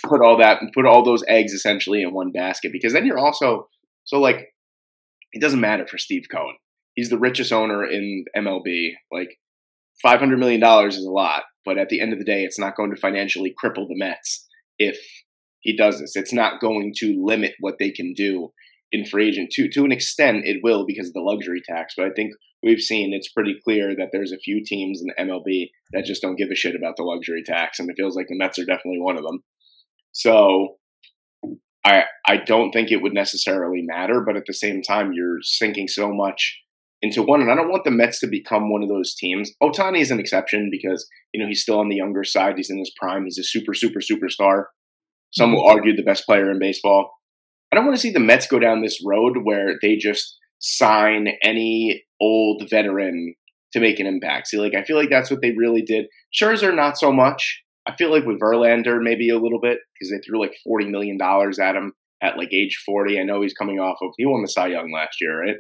put all that and put all those eggs essentially in one basket because then you're also so like it doesn't matter for Steve Cohen. He's the richest owner in MLB. Like five hundred million dollars is a lot, but at the end of the day, it's not going to financially cripple the Mets if he does this. It's not going to limit what they can do in free agent. To to an extent, it will because of the luxury tax. But I think we've seen it's pretty clear that there's a few teams in the MLB that just don't give a shit about the luxury tax, and it feels like the Mets are definitely one of them. So I I don't think it would necessarily matter, but at the same time, you're sinking so much into one, and I don't want the Mets to become one of those teams. Ohtani is an exception because you know he's still on the younger side. He's in his prime. He's a super super superstar. Some will mm-hmm. argue the best player in baseball. I don't want to see the Mets go down this road where they just sign any old veteran to make an impact. See, like I feel like that's what they really did. Scherzer, not so much. I feel like with Verlander, maybe a little bit because they threw like forty million dollars at him at like age forty. I know he's coming off of he won the Cy Young last year, right?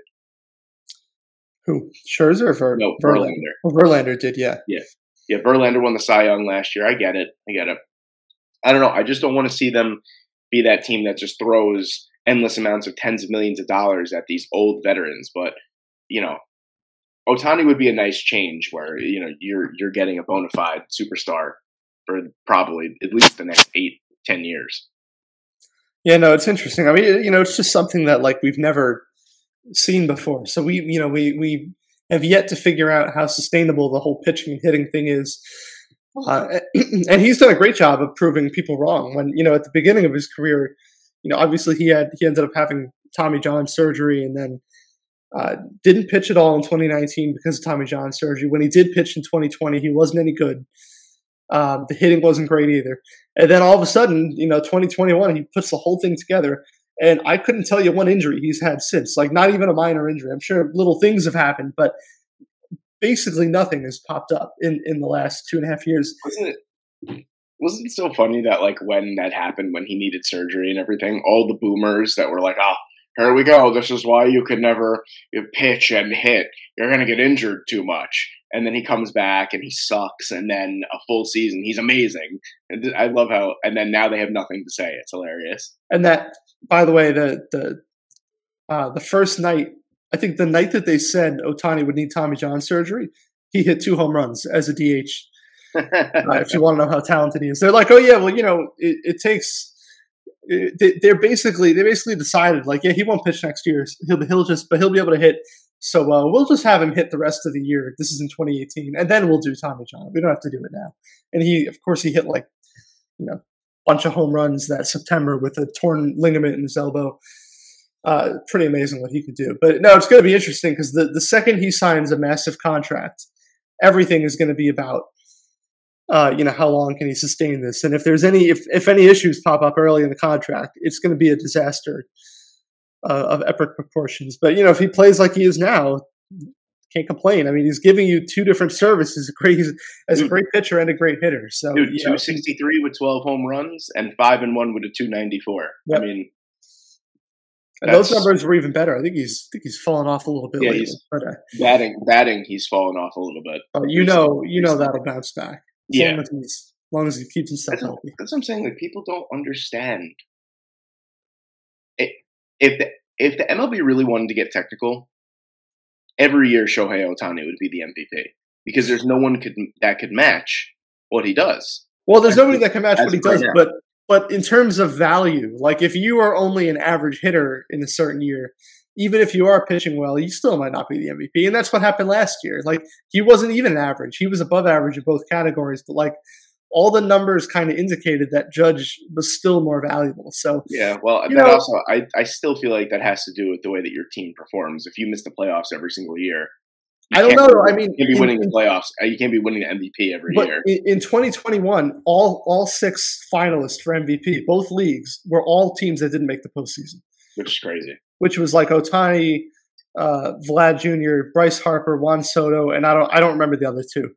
Who Scherzer or Ver- no Verlander? Oh, Verlander did, yeah, yeah, yeah. Verlander won the Cy Young last year. I get it. I get it. I don't know. I just don't want to see them be that team that just throws endless amounts of tens of millions of dollars at these old veterans. But you know, Ohtani would be a nice change where you know you're you're getting a bona fide superstar for probably at least the next eight ten years. Yeah, no, it's interesting. I mean, you know, it's just something that like we've never seen before. So we, you know, we we have yet to figure out how sustainable the whole pitching and hitting thing is. Uh, [CLEARS THROAT] and he's done a great job of proving people wrong. When you know at the beginning of his career, you know obviously he had he ended up having Tommy John surgery and then uh, didn't pitch at all in 2019 because of Tommy John surgery. When he did pitch in 2020, he wasn't any good. Um, the hitting wasn't great either. And then all of a sudden, you know, 2021, he puts the whole thing together. And I couldn't tell you one injury he's had since, like not even a minor injury. I'm sure little things have happened, but basically nothing has popped up in in the last two and a half years. Wasn't it? Wasn't it so funny that like when that happened, when he needed surgery and everything, all the boomers that were like, "Oh, here we go. This is why you could never pitch and hit. You're gonna get injured too much." And then he comes back and he sucks, and then a full season, he's amazing. I love how. And then now they have nothing to say. It's hilarious. And that, by the way, the the uh, the first night I think the night that they said Ohtani would need Tommy John surgery, he hit two home runs as a DH. uh, if you want to know how talented he is, they're like, oh yeah, well you know it, it takes. It, they're basically they basically decided like yeah he won't pitch next year he'll he'll just but he'll be able to hit so uh, we'll just have him hit the rest of the year. This is in 2018 and then we'll do Tommy John. We don't have to do it now. And he of course he hit like you know a bunch of home runs that September with a torn ligament in his elbow. Uh, pretty amazing what he could do. But no, it's going to be interesting because the, the second he signs a massive contract, everything is going to be about, uh, you know, how long can he sustain this? And if there's any, if, if any issues pop up early in the contract, it's going to be a disaster uh, of epic proportions. But, you know, if he plays like he is now, can't complain. I mean, he's giving you two different services, [LAUGHS] great as a great pitcher and a great hitter. So, Dude, two sixty three with twelve home runs and five and one with a two ninety four. Yep. I mean, And those numbers were even better. I think he's I think he's fallen off a little bit Yeah, lately. he's- But uh, batting, batting, he's fallen off a little bit. uh, you know, you know that'll bounce back. As Yeah, long as, he's, as long as he keeps himself that's, healthy. that's what I'm saying. Like people don't understand. If the if the MLB really wanted to get technical, every year Shohei Ohtani would be the MVP because there's no one could that could match what he does. Well, there's As nobody that can match what he does, now. but but in terms of value, like if you are only an average hitter in a certain year, even if you are pitching well, you still might not be the MVP. And that's what happened last year. Like he wasn't even average; he was above average in both categories. But like all the numbers kind of indicated that Judge was still more valuable. So Yeah, well, that know- also I, I still feel like that has to do with the way that your team performs. If you miss the playoffs every single year, I don't know. be- I mean, you can't be winning in- the playoffs. Uh, You can't be winning the MVP every year. in, in 2021, all all six finalists for MVP, both leagues, were all teams that didn't make the postseason. which is crazy. which was like Ohtani, uh, Vlad Jr., Bryce Harper, Juan Soto, and I don't I don't remember the other two.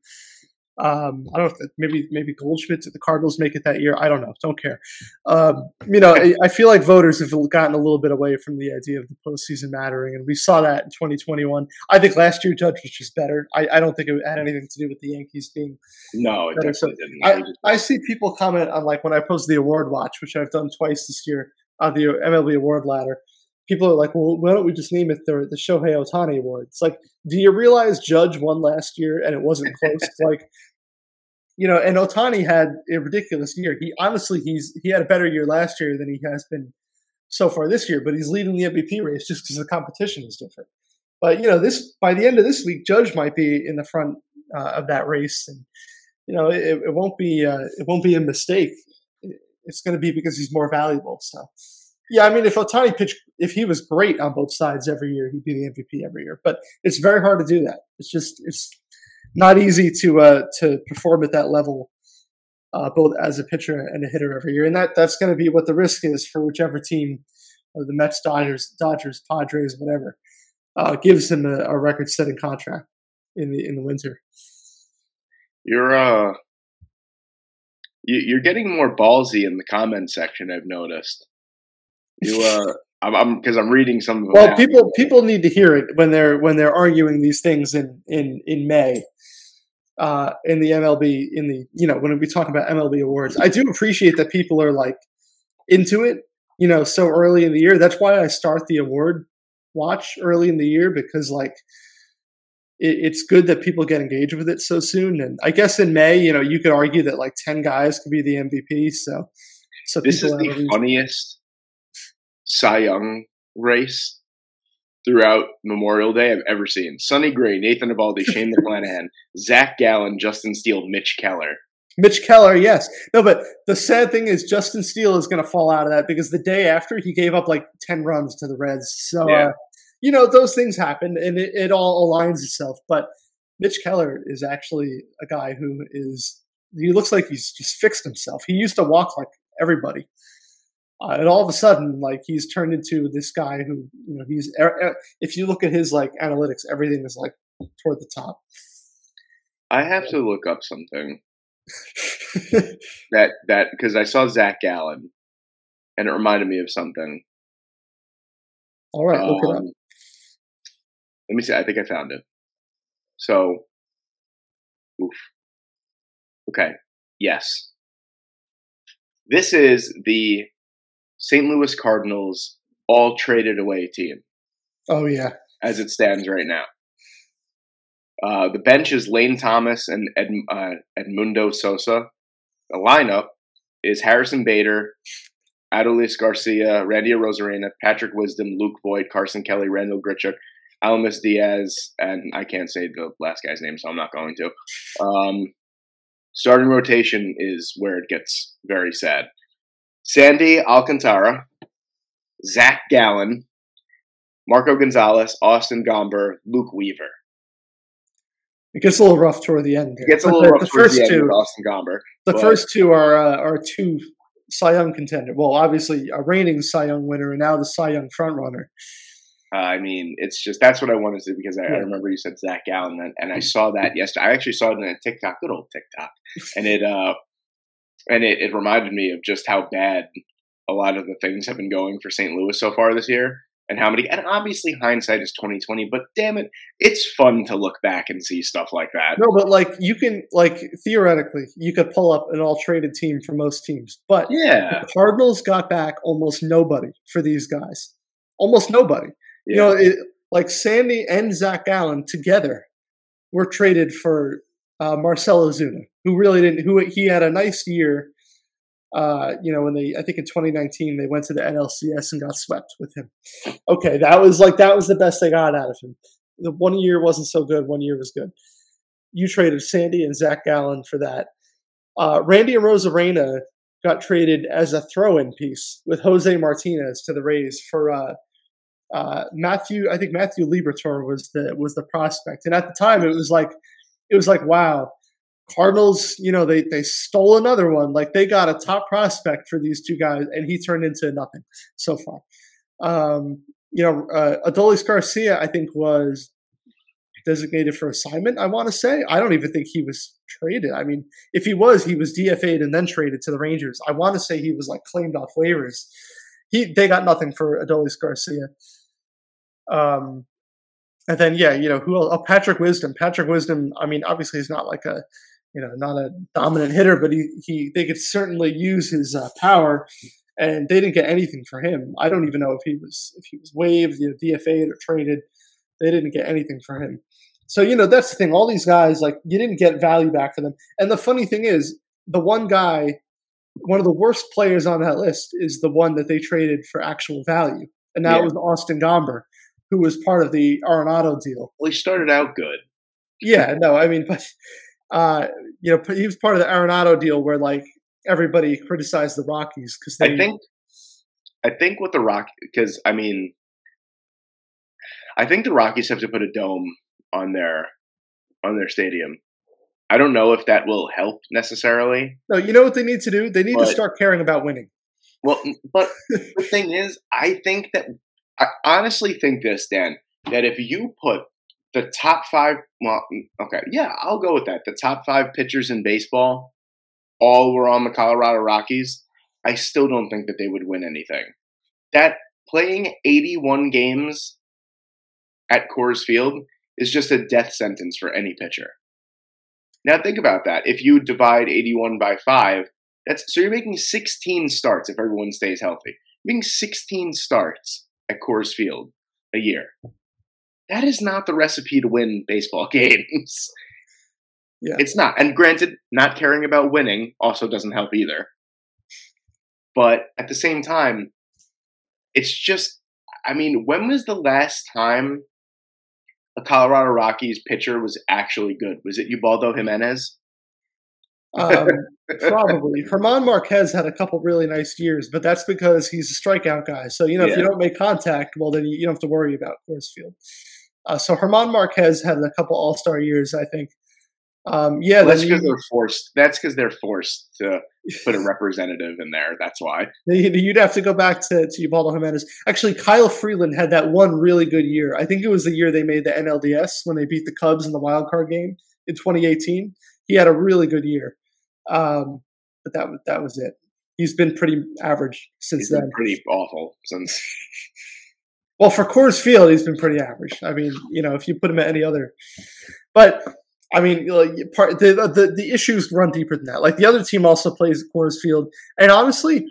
Um, I don't know if that, maybe maybe Goldschmidt did the Cardinals make it that year. I don't know. Don't care. Um, you know, I, I feel like voters have gotten a little bit away from the idea of the postseason mattering, and we saw that in 2021. I think last year Judge was just better. I, I don't think it had anything to do with the Yankees being No, it Better, so didn't. I, It was just- I see people comment on like when I post the award watch, which I've done twice this year on the MLB award ladder. People are like, "Well, why don't we just name it the the Shohei Ohtani Award?" It's like, do you realize Judge won last year and it wasn't close? [LAUGHS] like, you know, and Ohtani had a ridiculous year. He honestly, he's he had a better year last year than he has been so far this year. But he's leading the MVP race just because the competition is different. But you know, this by the end of this week, Judge might be in the front uh, of that race, and you know, it, it won't be uh, it won't be a mistake. It's going to be because he's more valuable. So, yeah, I mean, if Ohtani pitched, if he was great on both sides every year, he'd be the MVP every year. But it's very hard to do that. It's just it's not easy to uh, to perform at that level, uh, both as a pitcher and a hitter every year. And that that's going to be what the risk is for whichever team, uh, the Mets, Dodgers, Dodgers, Padres, whatever, uh, gives him a, a record-setting contract in the in the winter. You're uh, you, you're getting more ballsy in the comment section. I've noticed. You uh, I'm I'm because I'm reading some of them. Well, now. people people need to hear it when they're when they're arguing these things in in in May, uh, in the MLB in the you know when we talk about MLB awards. I do appreciate that people are like into it, you know, so early in the year. That's why I start the award watch early in the year because like it, it's good that people get engaged with it so soon. And I guess in May, you know, you could argue that like ten guys could be the MVP. So so This is the funniest Cy Young race throughout Memorial Day I've ever seen. Sonny Gray, Nathan Eovaldi, Shane [LAUGHS] McClanahan, Zach Gallen, Justin Steele, Mitch Keller. Mitch Keller, yes. No, but the sad thing is Justin Steele is going to fall out of that because the day after he gave up like 10 runs to the Reds. So, Yeah. uh, you know, those things happen and it, it all aligns itself. But Mitch Keller is actually a guy who is, he looks like he's just fixed himself. He used to walk like everybody. Uh, and all of a sudden, like he's turned into this guy who, you know, he's, er- er- if you look at his like analytics, everything is like toward the top. I have to look up something [LAUGHS] that that because I saw Zach Gallen and it reminded me of something. all right, look. Um, Let me see. I think I found it. So, oof. Okay. Yes. This is the St. Louis Cardinals all traded away team Oh, yeah. as it stands right now. Uh, the bench is Lane Thomas and Ed, uh, Edmundo Sosa. The lineup is Harrison Bader, Adolis Garcia, Randy Arozarena, Patrick Wisdom, Luke Voit, Carson Kelly, Randal Grichuk, Aledmys Diaz, and I can't say the last guy's name, so I'm not going to. Um, starting rotation is where it gets very sad. Sandy Alcantara, Zach Gallen, Marco Gonzalez, Austin Gomber, Luke Weaver. It gets a little rough toward the end. It gets a little the, rough the towards first the end two, with Austin Gomber. the but- first two are uh, are two Cy Young contender. Well, obviously a reigning Cy Young winner and now the Cy Young front runner. Uh, I mean, it's just that's what I wanted to do because I, I remember you said Zach Gallen, and, and I saw that yesterday. I actually saw it in a TikTok, good old TikTok, and it uh, and it, it reminded me of just how bad a lot of the things have been going for St. Louis so far this year. and how many. And obviously, hindsight is twenty twenty. But damn it, it's fun to look back and see stuff like that. No, but like you can like theoretically, you could pull up an all traded team for most teams. But yeah, the Cardinals got back almost nobody for these guys. Almost nobody. Yeah. You know, it, like Sandy and Zach Gallen together were traded for uh, Marcell Ozuna, who really didn't. Who he had a nice year. Uh, you know, when they, I think in 2019, they went to the NLCS and got swept with him. Okay, that was like that was the best they got out of him. The one year wasn't so good. One year was good. You traded Sandy and Zach Gallen for that. Uh, Randy Arozarena got traded as a throw-in piece with Jose Martinez to the Rays for uh, uh, Matthew. I think Matthew Liberatore was the was the prospect, and at the time it was like it was like wow, Cardinals. You know they they stole another one. Like they got a top prospect for these two guys, and he turned into nothing so far. Um, you know, uh, Adolis Garcia, I think was designated for assignment. I want to say I don't even think he was traded. I mean, if he was, he was DFA'd and then traded to the Rangers. I want to say he was like claimed off waivers. He they got nothing for Adolis Garcia. Um, and then yeah, you know who else? Oh, Patrick Wisdom. Patrick Wisdom. I mean, obviously he's not like a you know not a dominant hitter, but he he they could certainly use his uh, power. And they didn't get anything for him. I don't even know if he was if he was waived, you know, DFA'd or traded. They didn't get anything for him. So you know that's the thing. All these guys like you didn't get value back for them. And the funny thing is, the one guy, one of the worst players on that list, is the one that they traded for actual value, and that Yeah. was Austin Gomber, who was part of the Arenado deal. well, he started out good. Yeah, no, I mean, but uh, you know, he was part of the Arenado deal where like everybody criticized the Rockies because they I think I think with the Rock because I mean I think the Rockies have to put a dome on their on their stadium. I don't know if that will help necessarily. no, you know what they need to do? They need to start caring about winning. Well, but [LAUGHS] the thing is, I think that I honestly think this, Dan, that if you put the top five, well, okay, yeah, I'll go with that. The top five pitchers in baseball all were on the Colorado Rockies. I still don't think that they would win anything. That playing 81 games at Coors Field is just a death sentence for any pitcher. Now think about that. If you divide 81 by 5, that's so you're making 16 starts if everyone stays healthy. You're making 16 starts at Coors Field a year. That is not the recipe to win baseball [LAUGHS] games. Yeah. It's not. And granted, not caring about winning also doesn't help either. But at the same time, it's just I mean, when was the last time a Colorado Rockies pitcher was actually good? Was it Ubaldo Jimenez? Um, [LAUGHS] probably. German Marquez had a couple really nice years, but that's because he's a strikeout guy. So, you know, if you don't make contact, well, then you, you don't have to worry about Coors Field. Uh, so German Marquez had a couple All Star years, I think. Um, yeah, Well, that's because they're forced. That's because they're forced to put a [LAUGHS] representative in there. That's why. you'd have to go back to, to Ubaldo Jimenez. Actually, Kyle Freeland had that one really good year. I think it was the year they made the NLDS when they beat the Cubs in the wild card game in 2018. He had a really good year. Um, but that was that was it. He's been pretty average since He's then. been pretty awful since. [LAUGHS] Well, for Coors Field, he's been pretty average. I mean, you know, if you put him at any other, but I mean, like, part the, the the issues run deeper than that. Like the other team also plays Coors Field, and honestly,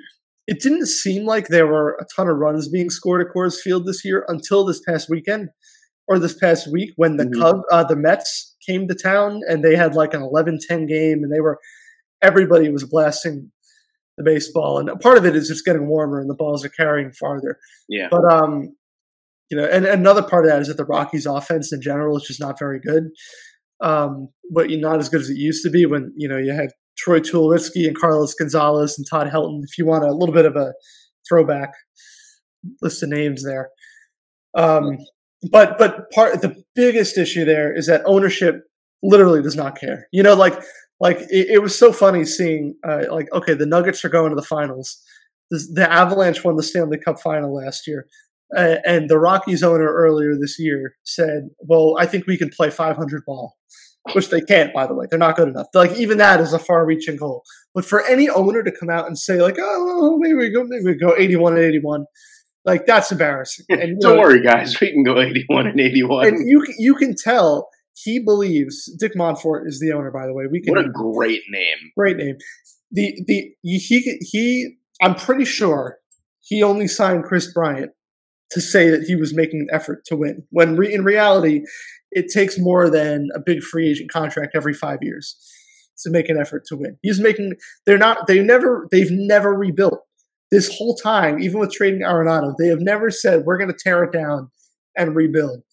it didn't seem like there were a ton of runs being scored at Coors Field this year until this past weekend or this past week when the Mhm. Cub uh, the Mets came to town and they had like an 11-10 game and they were everybody was blasting the baseball and part of it is just getting warmer and the balls are carrying farther Yeah. but um, you know, and another part of that is that the Rockies' offense in general is just not very good. Um, but you're not as good as it used to be when you know you had Troy Tulowitzki and Carlos Gonzalez and Todd Helton. If you want a little bit of a throwback list of names there, um, but but part the biggest issue there is that ownership literally does not care. You know, like like it, it was so funny seeing uh, like okay, the Nuggets are going to the finals. The, the Avalanche won the Stanley Cup final last year. Uh, and the Rockies owner earlier this year said, "Well, I think we can play 500 ball," which they can't. By the way, they're not good enough. Like even that is a far-reaching goal. But for any owner to come out and say, like, "Oh, maybe we go, maybe we go 81 and 81," Like that's embarrassing. [LAUGHS] And don't know, worry, guys, we can go eighty-one and eighty-one. And you you can tell he believes Dick Monfort is the owner. By the way, we can. What a great name! Great name. The the he he. I'm pretty sure he only signed Kris Bryant to say that he was making an effort to win. When re, in reality, it takes more than a big free agent contract every five years to make an effort to win. He's making. They're not. They never. They've never rebuilt this whole time. Even with trading Arenado, they have never said we're going to tear it down and rebuild.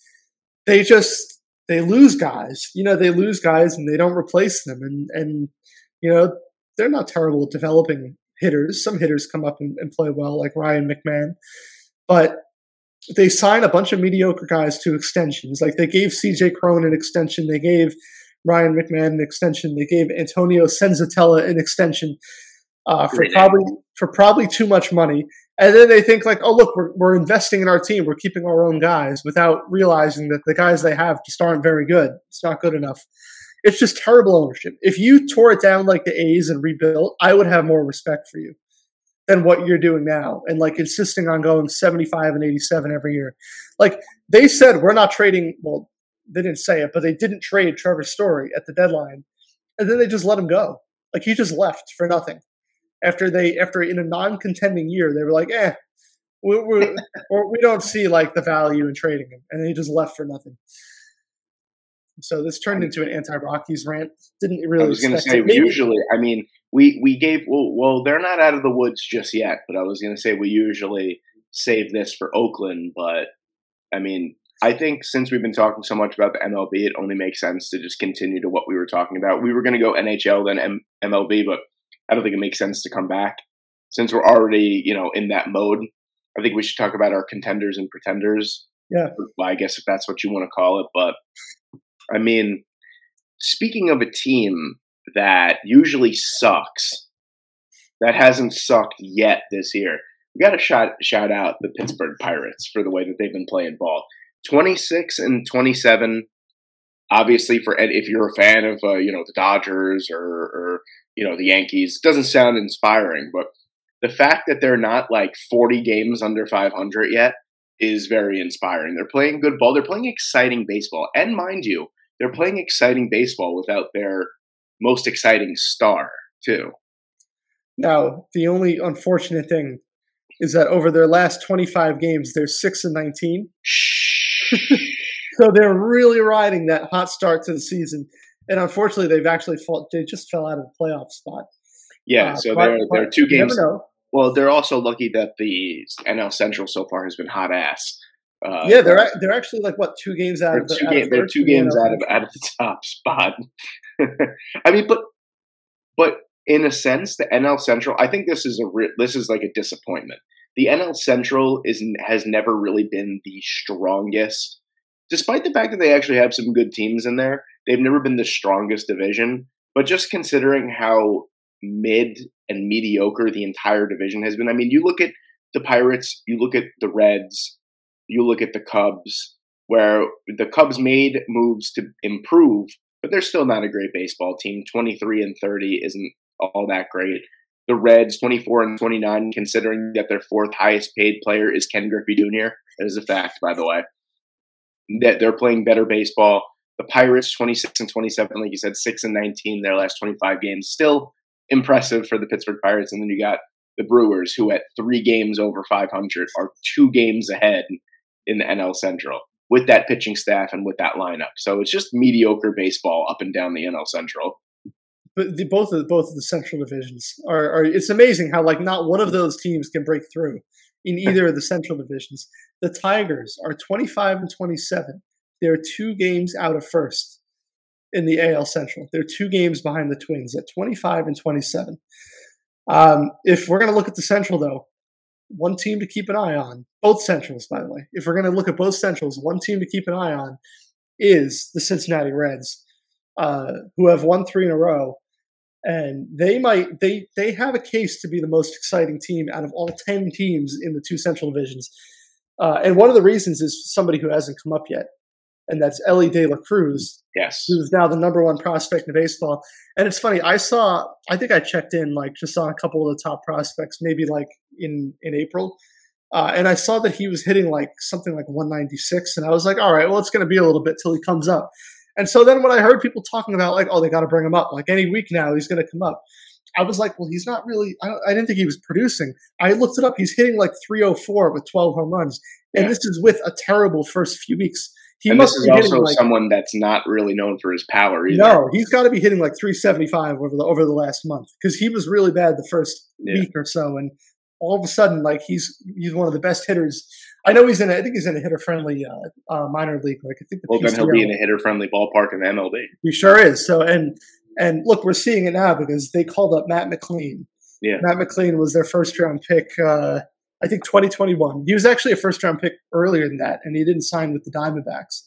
They just they lose guys. You know, they lose guys and they don't replace them. And and you know they're not terrible at developing hitters. Some hitters come up and, and play well, like Ryan McMahon, but they sign a bunch of mediocre guys to extensions. Like they gave CJ Cron an extension, they gave Ryan McMahon an extension, they gave Antonio Senzatela an extension uh, for probably for probably too much money. And then they think like, oh look, we're we're investing in our team, we're keeping our own guys, without realizing that the guys they have just aren't very good. It's not good enough. It's just terrible ownership. If you tore it down like the A's and rebuilt, I would have more respect for you than what you're doing now and like insisting on going 75 and 87 every year. Like they said, we're not trading. Well, they didn't say it, but they didn't trade Trevor Story at the deadline. And then they just let him go. Like he just left for nothing. After they, after in a non contending year, they were like, eh, we, we, [LAUGHS] or we don't see like the value in trading him. And he just left for nothing. So this turned into an anti-Rockies rant. Didn't really. I was going to say usually. I mean, we we gave well, well, they're not out of the woods just yet. But I was going to say we usually save this for Oakland. But I mean, I think since we've been talking so much about the MLB, it only makes sense to just continue to what we were talking about. We were going to go NHL then M- MLB, but I don't think it makes sense to come back since we're already you know in that mode. I think we should talk about our contenders and pretenders. Yeah, I guess if that's what you want to call it, but I mean, speaking of a team that usually sucks, that hasn't sucked yet this year, we got to shout shout out the Pittsburgh Pirates for the way that they've been playing ball. Twenty six and twenty seven. Obviously, for if you're a fan of uh, you know the Dodgers or, or you know the Yankees, doesn't sound inspiring. But the fact that they're not like 40 games under 500 yet is very inspiring. They're playing good ball. They're playing exciting baseball. And mind you, they're playing exciting baseball without their most exciting star, too. Now, the only unfortunate thing is that over their last 25 games, they're 6 and 19. [LAUGHS] so they're really riding that hot start to the season. And unfortunately, they've actually fought, they just fell out of the playoff spot. Yeah, uh, so but, they're, they're two games. Well, they're also lucky that the NL Central so far has been hot ass. Uh, yeah, they're they're actually like what two games out of the, two out game, they're two games out of out of the top spot. [LAUGHS] I mean, but but in a sense, the NL Central. I think this is a re- this is like a disappointment. The NL Central is has never really been the strongest, despite the fact that they actually have some good teams in there. They've never been the strongest division. But just considering how mid and mediocre the entire division has been, I mean, you look at the Pirates, you look at the Reds, you look at the Cubs, where the Cubs made moves to improve, but they're still not a great baseball team. 23 and 30 isn't all that great. The Reds, 24 and 29, considering that their fourth highest paid player is Ken Griffey Jr. That is a fact, by the way. That they're playing better baseball. The Pirates, 26 and 27, like you said, 6 and 19 their last 25 games. Still impressive for the Pittsburgh Pirates. And then you got the Brewers, who at three games over 500 are two games ahead in the NL Central with that pitching staff and with that lineup. So it's just mediocre baseball up and down the NL Central. But the, both of the, both of the Central divisions are, are. It's amazing how like not one of those teams can break through in [LAUGHS] either of the Central divisions. The Tigers are 25 and 27. They're two games out of first in the AL Central. They're two games behind the Twins at 25 and 27. Um, if we're going to look at the Central, though, one team to keep an eye on, both Centrals, by the way. If we're going to look at both Centrals, one team to keep an eye on is the Cincinnati Reds, uh, who have won three in a row. And they might they they have a case to be the most exciting team out of all ten teams in the two Central divisions. Uh, and one of the reasons is somebody who hasn't come up yet, and that's Elly De La Cruz. Yes, who's now the number one prospect in baseball. And it's funny, I saw, I think I checked in like just on a couple of the top prospects, maybe like in in April, Uh, and I saw that he was hitting like something like 196, and I was like, all right, well, it's going to be a little bit till he comes up. And so then when I heard people talking about like, oh, they got to bring him up, like any week now he's going to come up. I was like, well, he's not really. I, I, didn't think he was producing. I looked it up. He's hitting like 304 with 12 home runs, and yeah. this is with a terrible first few weeks. He and must this is also like, someone that's not really known for his power either. No, he's got to be hitting like 375 over the over the last month because he was really bad the first yeah. week or so, and all of a sudden, like he's he's one of the best hitters. I know he's in. A, I think he's in a hitter friendly uh, uh, minor league. Like I think. The well, then he'll be in a hitter friendly ballpark in the MLB. He sure is. So and and look, we're seeing it now because they called up Matt McLain. Yeah, Matt McLain was their first round pick. Uh, I think 2021. He was actually a first round pick earlier than that, and he didn't sign with the Diamondbacks.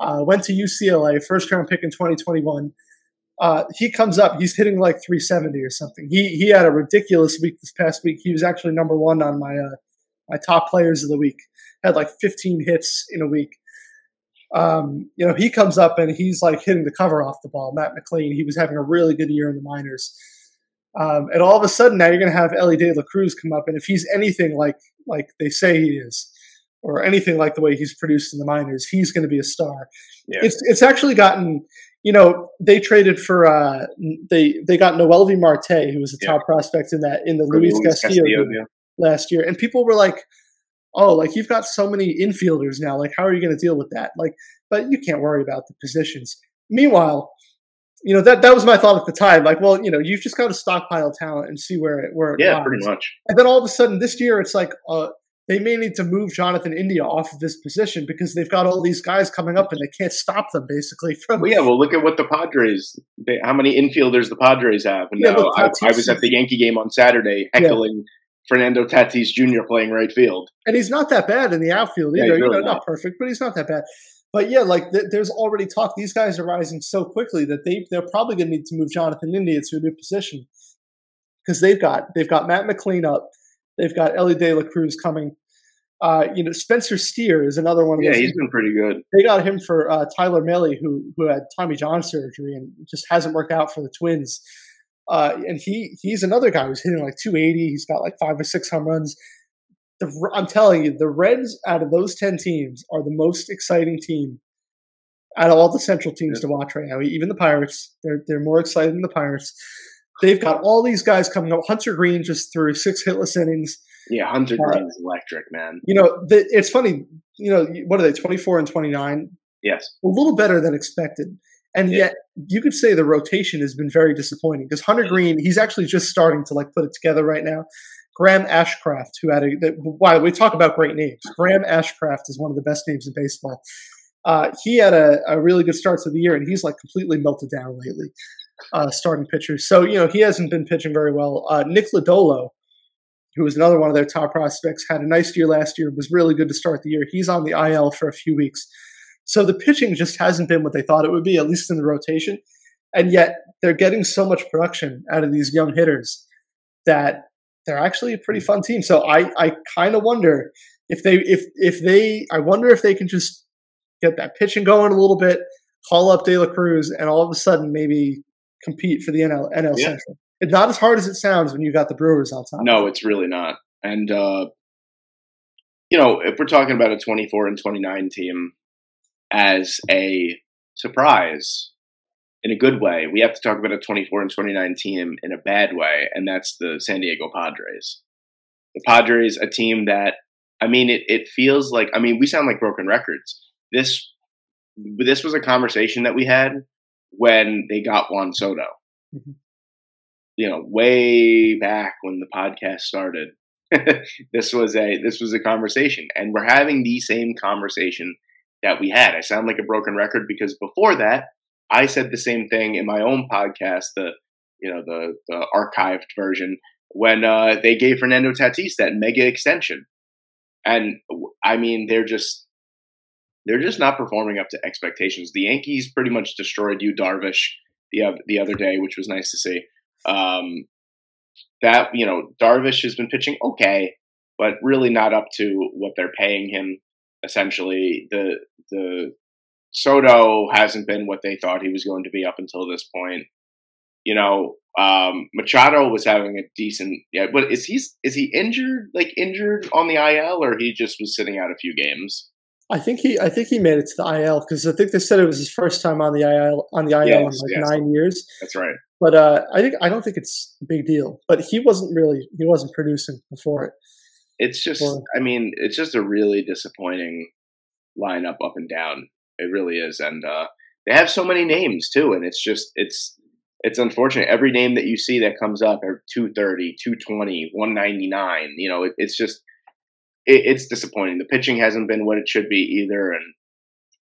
Uh, went to UCLA, first round pick in 2021. Uh, he comes up, he's hitting like 370 or something. He he had a ridiculous week this past week. He was actually number one on my uh, my top players of the week. Had like 15 hits in a week. Um, you know, he comes up and he's like hitting the cover off the ball. Matt McLain, he was having a really good year in the minors. Um, and all of a sudden now you're going to have Elly De La Cruz come up, and if he's anything like like they say he is, or anything like the way he's produced in the minors, he's going to be a star. Yeah. It's it's actually gotten, you know, they traded for uh, they they got Noelvi Marte, who was a top yeah. prospect in that in the Luis, Luis Castillo, Castillo yeah. last year, and people were like, "Oh, like you've got so many infielders now. Like, how are you going to deal with that?" Like, but you can't worry about the positions. Meanwhile, you know that that was my thought at the time. Like, well, you know, you've just got to stockpile talent and see where it where it yeah, lies. pretty much. And then all of a sudden, this year, it's like, uh, they may need to move Jonathan India off of this position because they've got all these guys coming up and they can't stop them basically [LAUGHS] from. Well, yeah, well, look at what the Padres, they, how many infielders the Padres have. And yeah, now look, I, I, was at the Yankee game on Saturday heckling yeah. Fernando Tatis Jr. playing right field. And he's not that bad in the outfield either. Yeah, really you know, not. not perfect, but he's not that bad. But yeah, like th- there's already talk. These guys are rising so quickly that they they're probably going to need to move Jonathan India to a new position because they've got they've got Matt McLain up, they've got Elly De La Cruz coming. Uh, you know, Spencer Steer is another one. Of yeah, he's been pretty good. They got him for uh, Tyler Mahle, who who had Tommy John surgery and just hasn't worked out for the Twins. Uh, and he he's another guy who's hitting like 280. He's got like five or six home runs. The, I'm telling you, the Reds out of those ten teams are the most exciting team out of all the Central teams yeah. to watch right now. Even the Pirates, they're they're more exciting than the Pirates. They've got all these guys coming up. Hunter Greene just threw six hitless innings. Yeah, Hunter uh, Greene is electric, man. You know, the, it's funny. You know, what are they? Twenty four and twenty nine. Yes, a little better than expected. And yeah. yet, you could say the rotation has been very disappointing because Hunter Greene, he's actually just starting to like put it together right now. Graham Ashcraft, who had a why we talk about great names. Graham Ashcraft is one of the best names in baseball. Uh, he had a, a, really good start to the year, and he's like completely melted down lately. Uh, starting pitchers, so you know he hasn't been pitching very well. Uh, Nick Lodolo, who was another one of their top prospects, had a nice year last year. Was really good to start the year. He's on the IL for a few weeks, so the pitching just hasn't been what they thought it would be, at least in the rotation. And yet they're getting so much production out of these young hitters that they're actually a pretty fun team. So I, I kind of wonder if they if if they I wonder if they can just get that pitching going a little bit, call up De La Cruz, and all of a sudden maybe compete for the NL NL yeah. Central. It's not as hard as it sounds when you got the Brewers on top. No, it's really not. And uh, you know, if we're talking about a 24 and 29 team as a surprise, in a good way. We have to talk about a 24 and 29 team in a bad way, and that's the San Diego Padres. The Padres, a team that, I mean, it, it feels like, I mean, we sound like broken records. This this was a conversation that we had when they got Juan Soto. Mm-hmm. You know, way back when the podcast started. [LAUGHS] this was a this was a conversation, and we're having the same conversation that we had. I sound like a broken record because before that, I said the same thing in my own podcast, the you know the the archived version, when uh, they gave Fernando Tatis that mega extension, and I mean they're just they're just not performing up to expectations. The Yankees pretty much destroyed Yu, Darvish the the other day, which was nice to see. Um, that you know Darvish has been pitching okay, but really not up to what they're paying him. Essentially, the the Soto hasn't been what they thought he was going to be up until this point. You know, um, Machado was having a decent. Yeah, but is he is he injured? Like injured on the IL, or he just was sitting out a few games? I think he I think he made it to the IL because I think they said it was his first time on the IL on the IL yes, in like yes. nine years. That's right. But uh, I think I don't think it's a big deal. But he wasn't really he wasn't producing before it. It's just I mean it's just a really disappointing lineup up and down. It really is, and uh, they have so many names too, and it's just it's it's unfortunate. Every name that you see that comes up are 230, 220, 199. You know, it, it's just it, it's disappointing. The pitching hasn't been what it should be either, and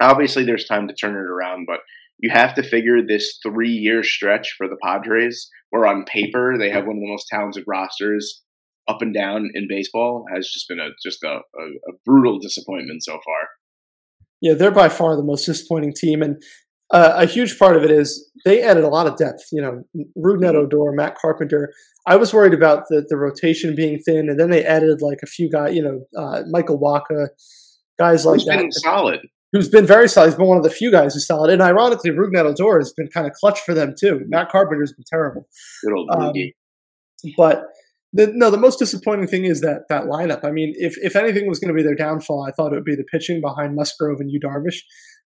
obviously there's time to turn it around, but you have to figure this three year stretch for the Padres, where on paper they have one of the most talented rosters up and down in baseball, has just been a just a, a, a brutal disappointment so far. Yeah, they're by far the most disappointing team, and uh, a huge part of it is they added a lot of depth. You know, Rougned mm-hmm. Odor, Matt Carpenter. I was worried about the, the rotation being thin, and then they added like a few guys. You know, uh, Michael Wacha, guys like Who's that. Been solid. Who's been very solid. He's been one of the few guys who's solid. And ironically, Rougned Odor has been kind of clutch for them too. Matt Carpenter's been terrible. Good old um, But the, no, the most disappointing thing is that that lineup. I mean, if if anything was going to be their downfall, I thought it would be the pitching behind Musgrove and Yu Darvish.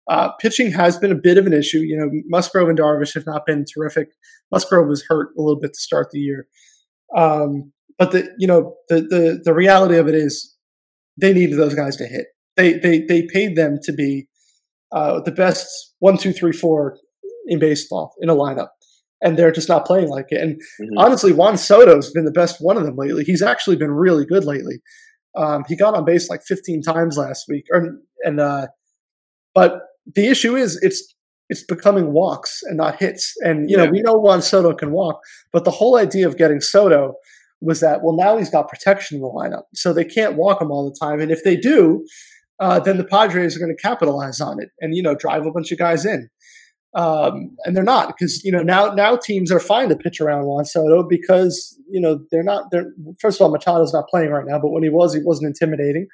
Uh, pitching has been a bit of an issue. You know, Musgrove and Darvish have not been terrific. Musgrove was hurt a little bit to start the year, um, but the you know the, the the reality of it is they needed those guys to hit. They they they paid them to be uh, the best one, two, three, four in baseball in a lineup, and they're just not playing like it. And mm-hmm. honestly, Juan Soto's been the best one of them lately. He's actually been really good lately. Um, he got on base like 15 times last week, or, and uh, but the issue is it's it's becoming walks and not hits. And you yeah. know, we know Juan Soto can walk, but the whole idea of getting Soto was that well, now he's got protection in the lineup, so they can't walk him all the time. And if they do, uh, then the Padres are going to capitalize on it and you know drive a bunch of guys in. Um, and they're not because you know now now teams are fine to pitch around Juan Soto because you know they're not. They're first of all Machado's not playing right now, but when he was, he wasn't intimidating.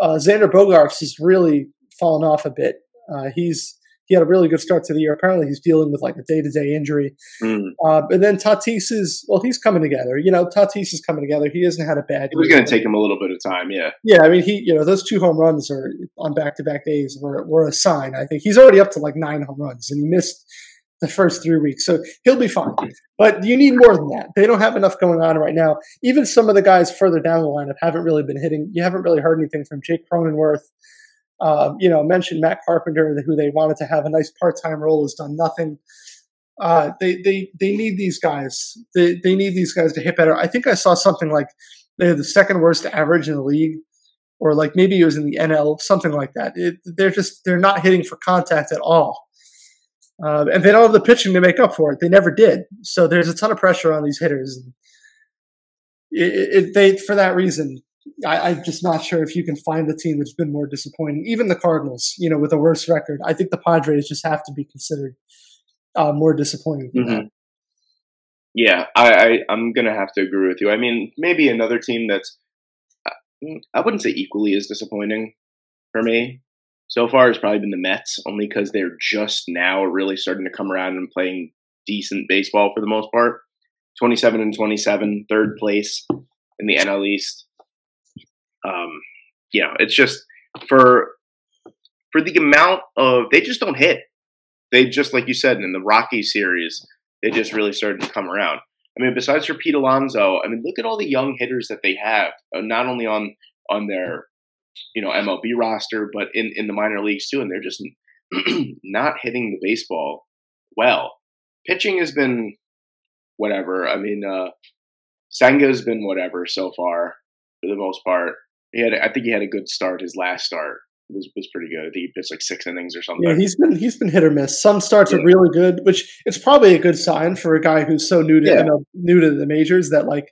Uh, Xander Bogaerts has really fallen off a bit. Uh, he's he had a really good start to the year. Apparently, he's dealing with like a day to day injury. Mm. Uh, and then Tatis is well, he's coming together. You know, Tatis is coming together. He hasn't had a bad. It was going to take him a little bit of time. Yeah. Yeah, I mean, he you know those two home runs are on back to back days were were a sign. I think he's already up to like nine home runs, and he missed the first three weeks, so he'll be fine. But you need more than that. They don't have enough going on right now. Even some of the guys further down the lineup haven't really been hitting. You haven't really heard anything from Jake Cronenworth. Um, you know, mentioned Matt Carpenter, who they wanted to have a nice part-time role, has done nothing. Uh, they they they need these guys. They they need these guys to hit better. I think I saw something like they had the second worst average in the league, or like maybe it was in the NL, something like that. It, they're just they're not hitting for contact at all, uh, and they don't have the pitching to make up for it. They never did. So there's a ton of pressure on these hitters. It, it, they for that reason I, am just not sure if you can find a team that's been more disappointing. Even the Cardinals, you know, with a worse record, I think the Padres just have to be considered uh, more disappointing. Mm-hmm. Yeah, I, I am gonna have to agree with you. I mean, maybe another team that's uh, I wouldn't say equally as disappointing for me so far has probably been the Mets, only because they're just now really starting to come around and playing decent baseball for the most part. 27 and 27, third place in the NL East um, you know, it's just for for the amount of they just don't hit. They just like you said in the Rocky series, they just really started to come around. I mean, besides for Pete Alonso, I mean, look at all the young hitters that they have, uh, not only on on their you know MLB roster, but in in the minor leagues too, and they're just [CLEARS THROAT] not hitting the baseball well. Pitching has been whatever. I mean, uh, Senga's been whatever so far for the most part. He had, I think he had a good start. His last start was was pretty good. I think he pitched like six innings or something. Yeah, he's been he's been hit or miss. Some starts yeah. are really good, which it's probably a good sign for a guy who's so new to yeah. you know, new to the majors that like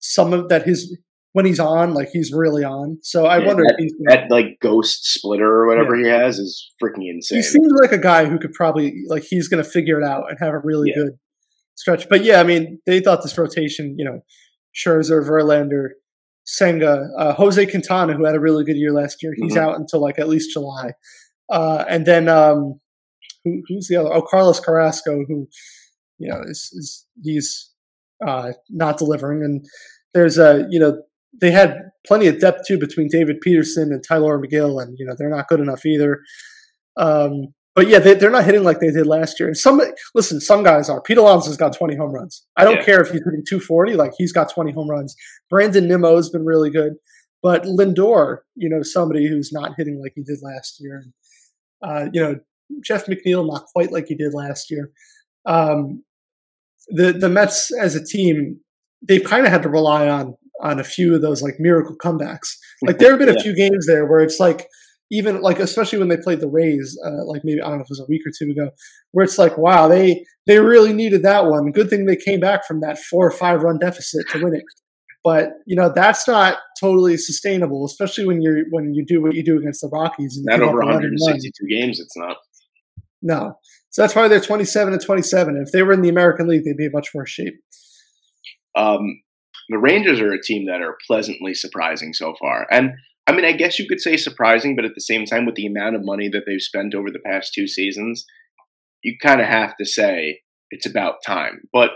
some of that his when he's on, like he's really on. So I yeah, wonder that, if he's that like ghost splitter or whatever he has is freaking insane. He seems like a guy who could probably like he's going to figure it out and have a really good stretch. But yeah, I mean, they thought this rotation, you know, Scherzer, Verlander, Senga, uh, Jose Quintana, who had a really good year last year. He's mm-hmm. out until like at least July. Uh, and then um, who, who's the other? Oh, Carlos Carrasco, who you know, is, is he's uh, not delivering. And there's a, you know, they had plenty of depth too between David Peterson and Tylor Megill, and you know they're not good enough either. Um, but yeah, they, are not hitting like they did last year. And some listen, some guys are. Pete Alonso's got 20 home runs. I don't yeah. care if he's hitting 240, like he's got 20 home runs. Brandon Nimmo has been really good, but Lindor, you know, somebody who's not hitting like he did last year. Uh, you know, Jeff McNeil not quite like he did last year. Um, the the Mets as a team, they've kind of had to rely on on a few of those like miracle comebacks. Like there have been a few games there where it's like even like especially when they played the Rays, uh, like maybe I don't know if it was a week or two ago, where it's like, wow, they they really needed that one. Good thing they came back from that four or five run deficit to win it. But you know that's not totally sustainable, especially when you're when you do what you do against the Rockies. And not over 162 games, it's not. No, so that's why they're 27 and 27. If they were in the American League, they'd be in much worse shape. Um, the Rangers are a team that are pleasantly surprising so far, and I mean, I guess you could say surprising, but at the same time, with the amount of money that they've spent over the past two seasons, you kind of have to say it's about time. But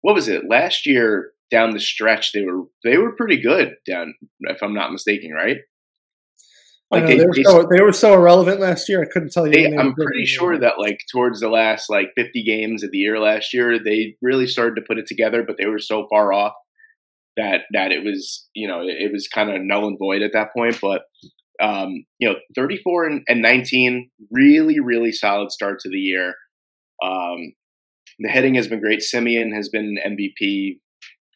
what was it last year? Down the stretch, they were they were pretty good. Down, if I'm not mistaken, right? Like they, they, were so, they were so irrelevant last year. I couldn't tell you. I'm pretty sure that like towards the last like 50 games of the year last year, they really started to put it together, but they were so far off that that it was you know it, was kind of null and void at that point. But um, you know, 34 and, and 19, really really solid start to the year. Um, the hitting has been great. Semien has been MVP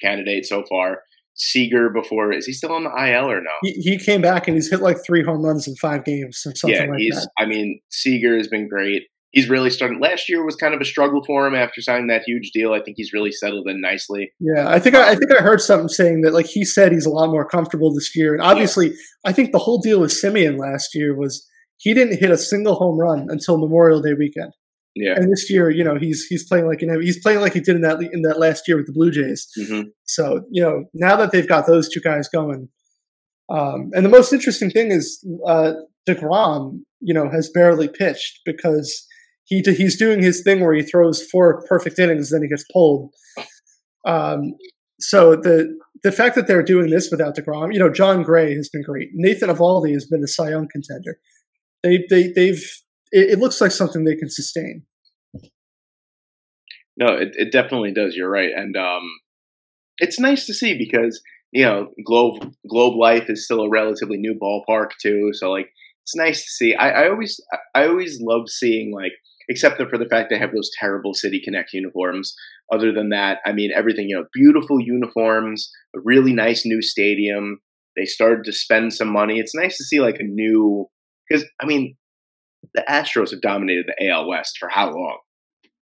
candidate so far. Seager before is he still on the IL or no? He, he came back and he's hit like three home runs in five games or something yeah, like he's, that. I mean, Seager has been great he's really started. Last year was kind of a struggle for him after signing that huge deal. I think he's really settled in nicely. Yeah, I think I, I think I heard something saying that like he said he's a lot more comfortable this year. And obviously, yeah. I think the whole deal with Semien last year was he didn't hit a single home run until Memorial Day weekend. Yeah, and this year, you know, he's he's playing like he's playing like he did in that in that last year with the Blue Jays. Mm-hmm. So you know now that they've got those two guys going, um, and the most interesting thing is uh, Degrom, you know, has barely pitched because he he's doing his thing where he throws four perfect innings, then he gets pulled. Um, so the the fact that they're doing this without Degrom, you know, Jon Gray has been great. Nathan Eovaldi has been a Cy Young contender. They they they've it, it looks like something they can sustain. No, it, it definitely does. You're right, and um, it's nice to see because you know Globe Globe Life is still a relatively new ballpark too. So like it's nice to see. I, I always I always love seeing like except for the fact they have those terrible City Connect uniforms. Other than that, I mean, everything, you know, beautiful uniforms, a really nice new stadium. They started to spend some money. It's nice to see like a new, because, I mean, the Astros have dominated the AL West for how long?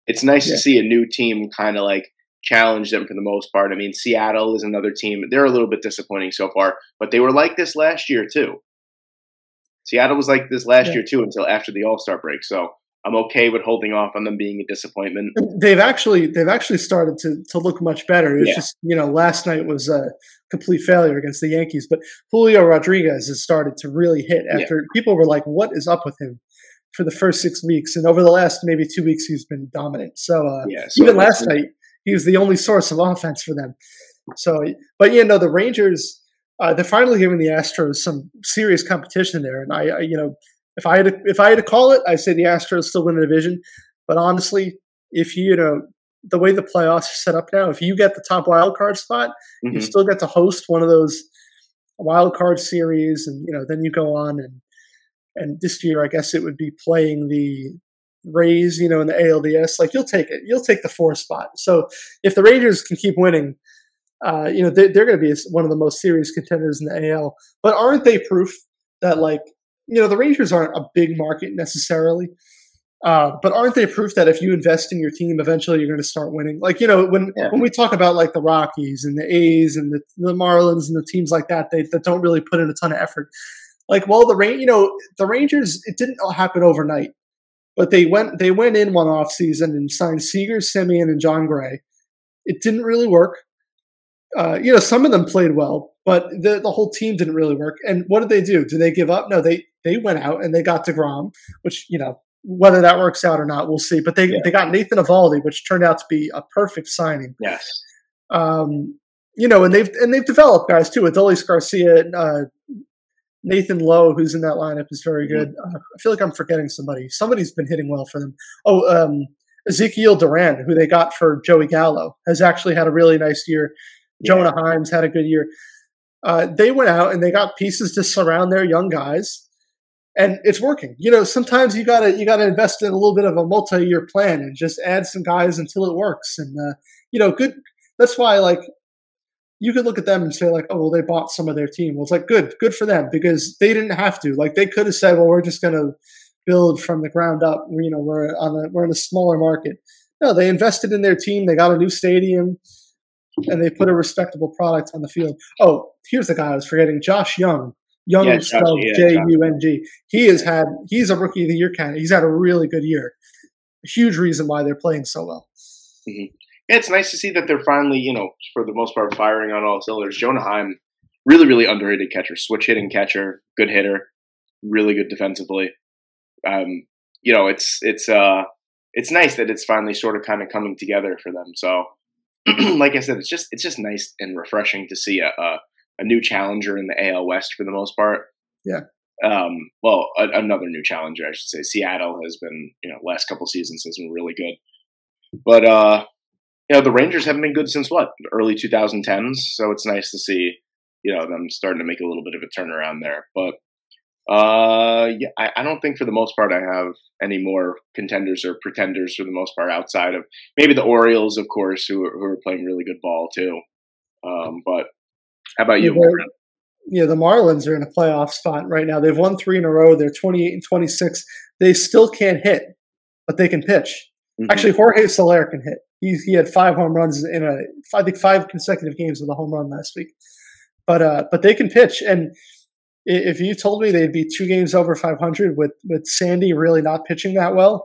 It's nice yeah. to see a new team kind of like challenge them for the most part. I mean, Seattle is another team. They're a little bit disappointing so far, but they were like this last year too. Seattle was like this last yeah. year too until after the All Star break. So I'm okay with holding off on them being a disappointment. They've actually they've actually started to to look much better. It's yeah. just you know last night was a complete failure against the Yankees, but Julio Rodriguez has started to really hit after yeah. people were like, "What is up with him?" For the first six weeks, and over the last maybe two weeks, he's been dominant. So, uh, yeah, so even last night, he was the only source of offense for them. So, but yeah, no, the Rangers. Uh, they're finally giving the Astros some serious competition there, and I, I you know, if I had to, if I had to call it, I'd say the Astros still win the division. But honestly, if you, you know the way the playoffs are set up now, if you get the top wild card spot, mm-hmm. you still get to host one of those wild card series, and you know then you go on and and this year I guess it would be playing the Rays, you know, in the ALDS. Like you'll take it, you'll take the four spot. So if the Rangers can keep winning, uh, you know they, they're going to be one of the most serious contenders in the AL. But aren't they proof that like you know, the Rangers aren't a big market necessarily. Uh, but aren't they proof that if you invest in your team, eventually you're going to start winning? Like you know, when yeah. when we talk about like the Rockies and the A's and the, the Marlins and the teams like that, they that don't really put in a ton of effort. Like, well, the rain, you know, the Rangers, it didn't all happen overnight, but they went they went in one off season and signed Seager, Semien, and Jon Gray. It didn't really work. Uh, you know, some of them played well, but the the whole team didn't really work. And what did they do? Did they give up? No, they they went out and they got Degrom, which you know whether that works out or not, we'll see. But they Yeah. they got Nathan Eovaldi, which turned out to be a perfect signing. Yes. Um, you know, and they've and they've developed guys too. Adolis Garcia, uh, Nathan Lowe, who's in that lineup, is very Mm-hmm. good. Uh, I feel like I'm forgetting somebody. Somebody's been hitting well for them. Oh, um, Ezekiel Duran, who they got for Joey Gallo, has actually had a really nice year. Yeah. Jonah Heim's had a good year. Uh, they went out and they got pieces to surround their young guys, and it's working. You know, sometimes you gotta you gotta invest in a little bit of a multi-year plan and just add some guys until it works. And uh, you know, good. That's why like you could look at them and say like, oh well, they bought some of their team. Well, it's like good, good for them because they didn't have to. Like they could have said, well, we're just gonna build from the ground up. You know, we're on a we're in a smaller market. No, they invested in their team. They got a new stadium, and they put a respectable product on the field. Oh, here's the guy I was forgetting: Josh Jung. Young Yeah, spelled J. U N G. He has had. He's a rookie of the year candidate. He's had a really good year. A huge reason why they're playing so well. Yeah, it's nice to see that they're finally, you know, for the most part, firing on all cylinders. Jonah Heim, really, really underrated catcher, switch hitting catcher, good hitter, really good defensively. Um, you know, it's it's uh it's nice that it's finally sort of kind of coming together for them. So, [CLEARS THROAT] like I said, it's just it's just nice and refreshing to see a a, a new challenger in the AL West for the most part. Yeah. Um, well, a, another new challenger, I should say. Seattle has been, you know, last couple seasons has been really good, but uh, you know, the Rangers haven't been good since what early 2010s. So it's nice to see, you know, them starting to make a little bit of a turnaround there. But uh, yeah, I, I don't think for the most part I have any more contenders or pretenders for the most part outside of maybe the Orioles, of course, who are, who are playing really good ball too. Um, but how about you? Yeah, Yeah, the Marlins are in a playoff spot right now. They've won three in a row. They're 28 and 26. They still can't hit, but they can pitch. Mhm. Actually, Jorge Soler can hit. He, he had five home runs in a, I think five consecutive games with a home run last week. But uh, but they can pitch, and if you told me they'd be two games over 500 with with Sandy really not pitching that well,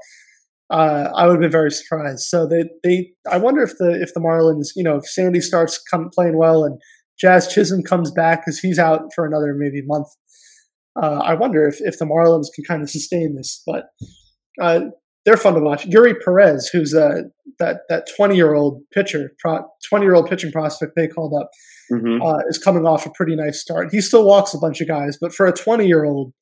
uh, I would have been very surprised. So they they I wonder if the if the Marlins, you know, if Sandy starts come playing well and Jazz Chisholm comes back because he's out for another maybe month. Uh, I wonder if, if the Marlins can kind of sustain this, but uh, they're fun to watch. Eury Perez, who's uh, that that twenty year old pitcher, twenty year old pitching prospect they called up, Mhm. uh, is coming off a pretty nice start. He still walks a bunch of guys, but for a twenty year old,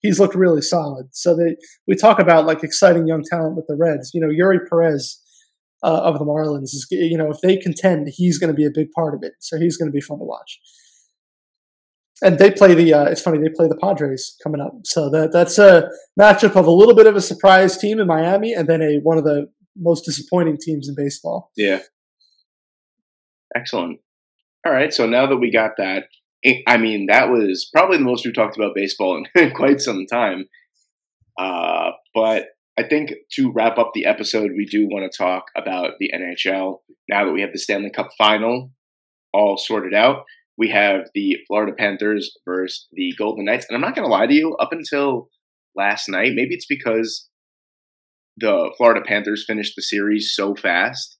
he's looked really solid. So they we talk about like exciting young talent with the Reds. You know, Eury Perez uh, of the Marlins is you know if they contend, he's going to be a big part of it. So he's going to be fun to watch. And they play the. Uh, it's funny they play the Padres coming up, so that that's a matchup of a little bit of a surprise team in Miami, and then a one of the most disappointing teams in baseball. Yeah. Excellent. All right. So now that we got that, I- I mean, that was probably the most we've talked about baseball in [LAUGHS] quite some time. Uh, but I think to wrap up the episode, we do want to talk about the NHL now that we have the Stanley Cup final all sorted out. We have the Florida Panthers versus the Golden Knights. And I'm not going to lie to you, up until last night, maybe it's because the Florida Panthers finished the series so fast.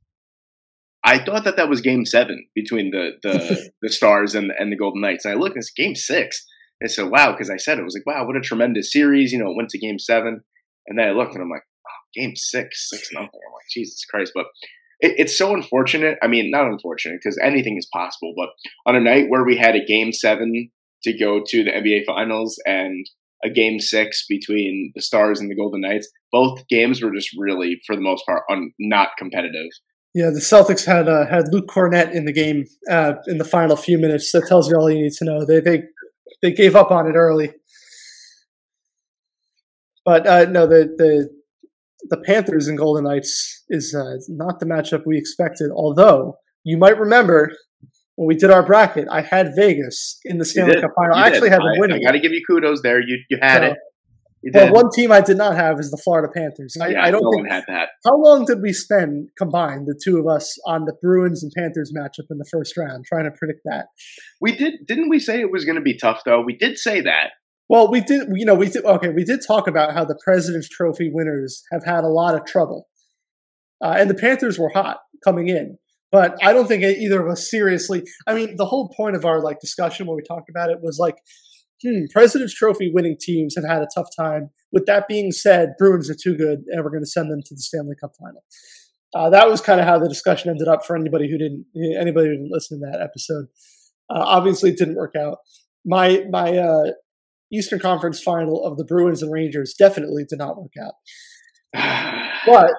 I thought that that was Game Seven between the the, [LAUGHS] the Stars and and the Golden Knights. And I looked, it's Game Six. And I said, "Wow," because I said it was like, "Wow, what a tremendous series!" You know, it went to Game Seven, and then I looked and I'm like, oh, "Game Six, six nothing." I'm like, "Jesus Christ!" But it, it's so unfortunate. I mean, not unfortunate because anything is possible. But on a night where we had a Game Seven to go to the NBA Finals and a Game Six between the Stars and the Golden Knights, both games were just really, for the most part, un- not competitive. Yeah, the Celtics had uh, had Luke Kornet in the game uh, in the final few minutes. That tells you all you need to know. They they they gave up on it early, but uh, no, the the the Panthers and Golden Knights is uh, not the matchup we expected. Although you might remember when we did our bracket, I had Vegas in the Stanley. Cup final. You I actually did. had them I- winning. I got to give you kudos there. You you had So, it. You did. one team I did not have is the Florida Panthers. I, yeah, I don't no think one had that. How long did we spend combined, the two of us, on the Bruins and Panthers matchup in the first round, trying to predict that? We did, didn't we say it was going to be tough though? We did say that. Well, we did, you know, we did, okay, we did talk about how the President's Trophy winners have had a lot of trouble. Uh, and the Panthers were hot coming in. But I don't think either of us seriously, I mean, the whole point of our like discussion when we talked about it was like, hmm, President's Trophy winning teams have had a tough time. With that being said, Bruins are too good, and we're going to send them to the Stanley Cup final. Uh, that was kind of how the discussion ended up for anybody who didn't anybody who didn't listen to that episode. Uh, obviously, it didn't work out. My my uh, Eastern Conference final of the Bruins and Rangers definitely did not work out. [SIGHS] but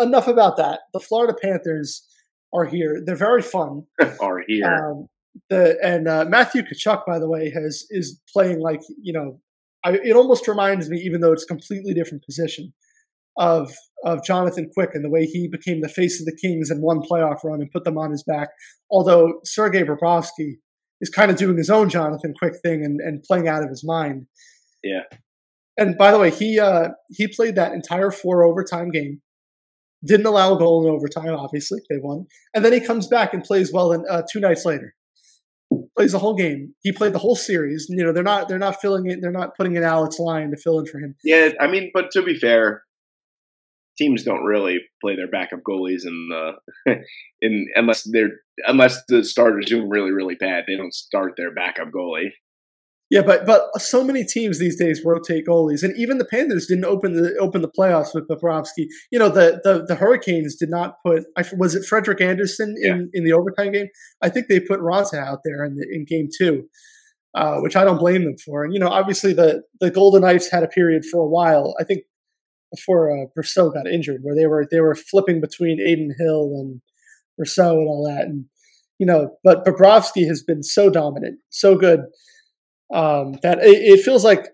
enough about that. The Florida Panthers are here. They're very fun. [LAUGHS] are here. Um, the and uh, Matthew Tkachuk, by the way, has is playing like you know, I, it almost reminds me, even though it's a completely different position, of of Jonathan Quick and the way he became the face of the Kings and one playoff run and put them on his back. Although Sergei Bobrovsky is kind of doing his own Jonathan Quick thing and, and playing out of his mind. Yeah. And by the way, he uh, he played that entire four overtime game. Didn't allow a goal in overtime. Obviously, they won. And then he comes back and plays well. And uh, two nights later, plays the whole game. He played the whole series. You know, they're not they're not filling it. They're not putting in Alex Lyon to fill in for him. Yeah, I mean, but to be fair, teams don't really play their backup goalies in the [LAUGHS] in unless they're unless the starter's doing really really bad. They don't start their backup goalie. Yeah, but but so many teams these days rotate goalies, and even the Panthers didn't open the open the playoffs with Bobrovsky. You know, the the, the Hurricanes did not put. Was it Frederik Andersen in, yeah. in the overtime game? I think they put Raanta out there in the, in game two, uh, which I don't blame them for. And you know, obviously the the Golden Knights had a period for a while. I think before uh, Brossoit got injured, where they were they were flipping between Adin Hill and Brossoit and all that, and you know, but Bobrovsky has been so dominant, so good um, that it, it, feels like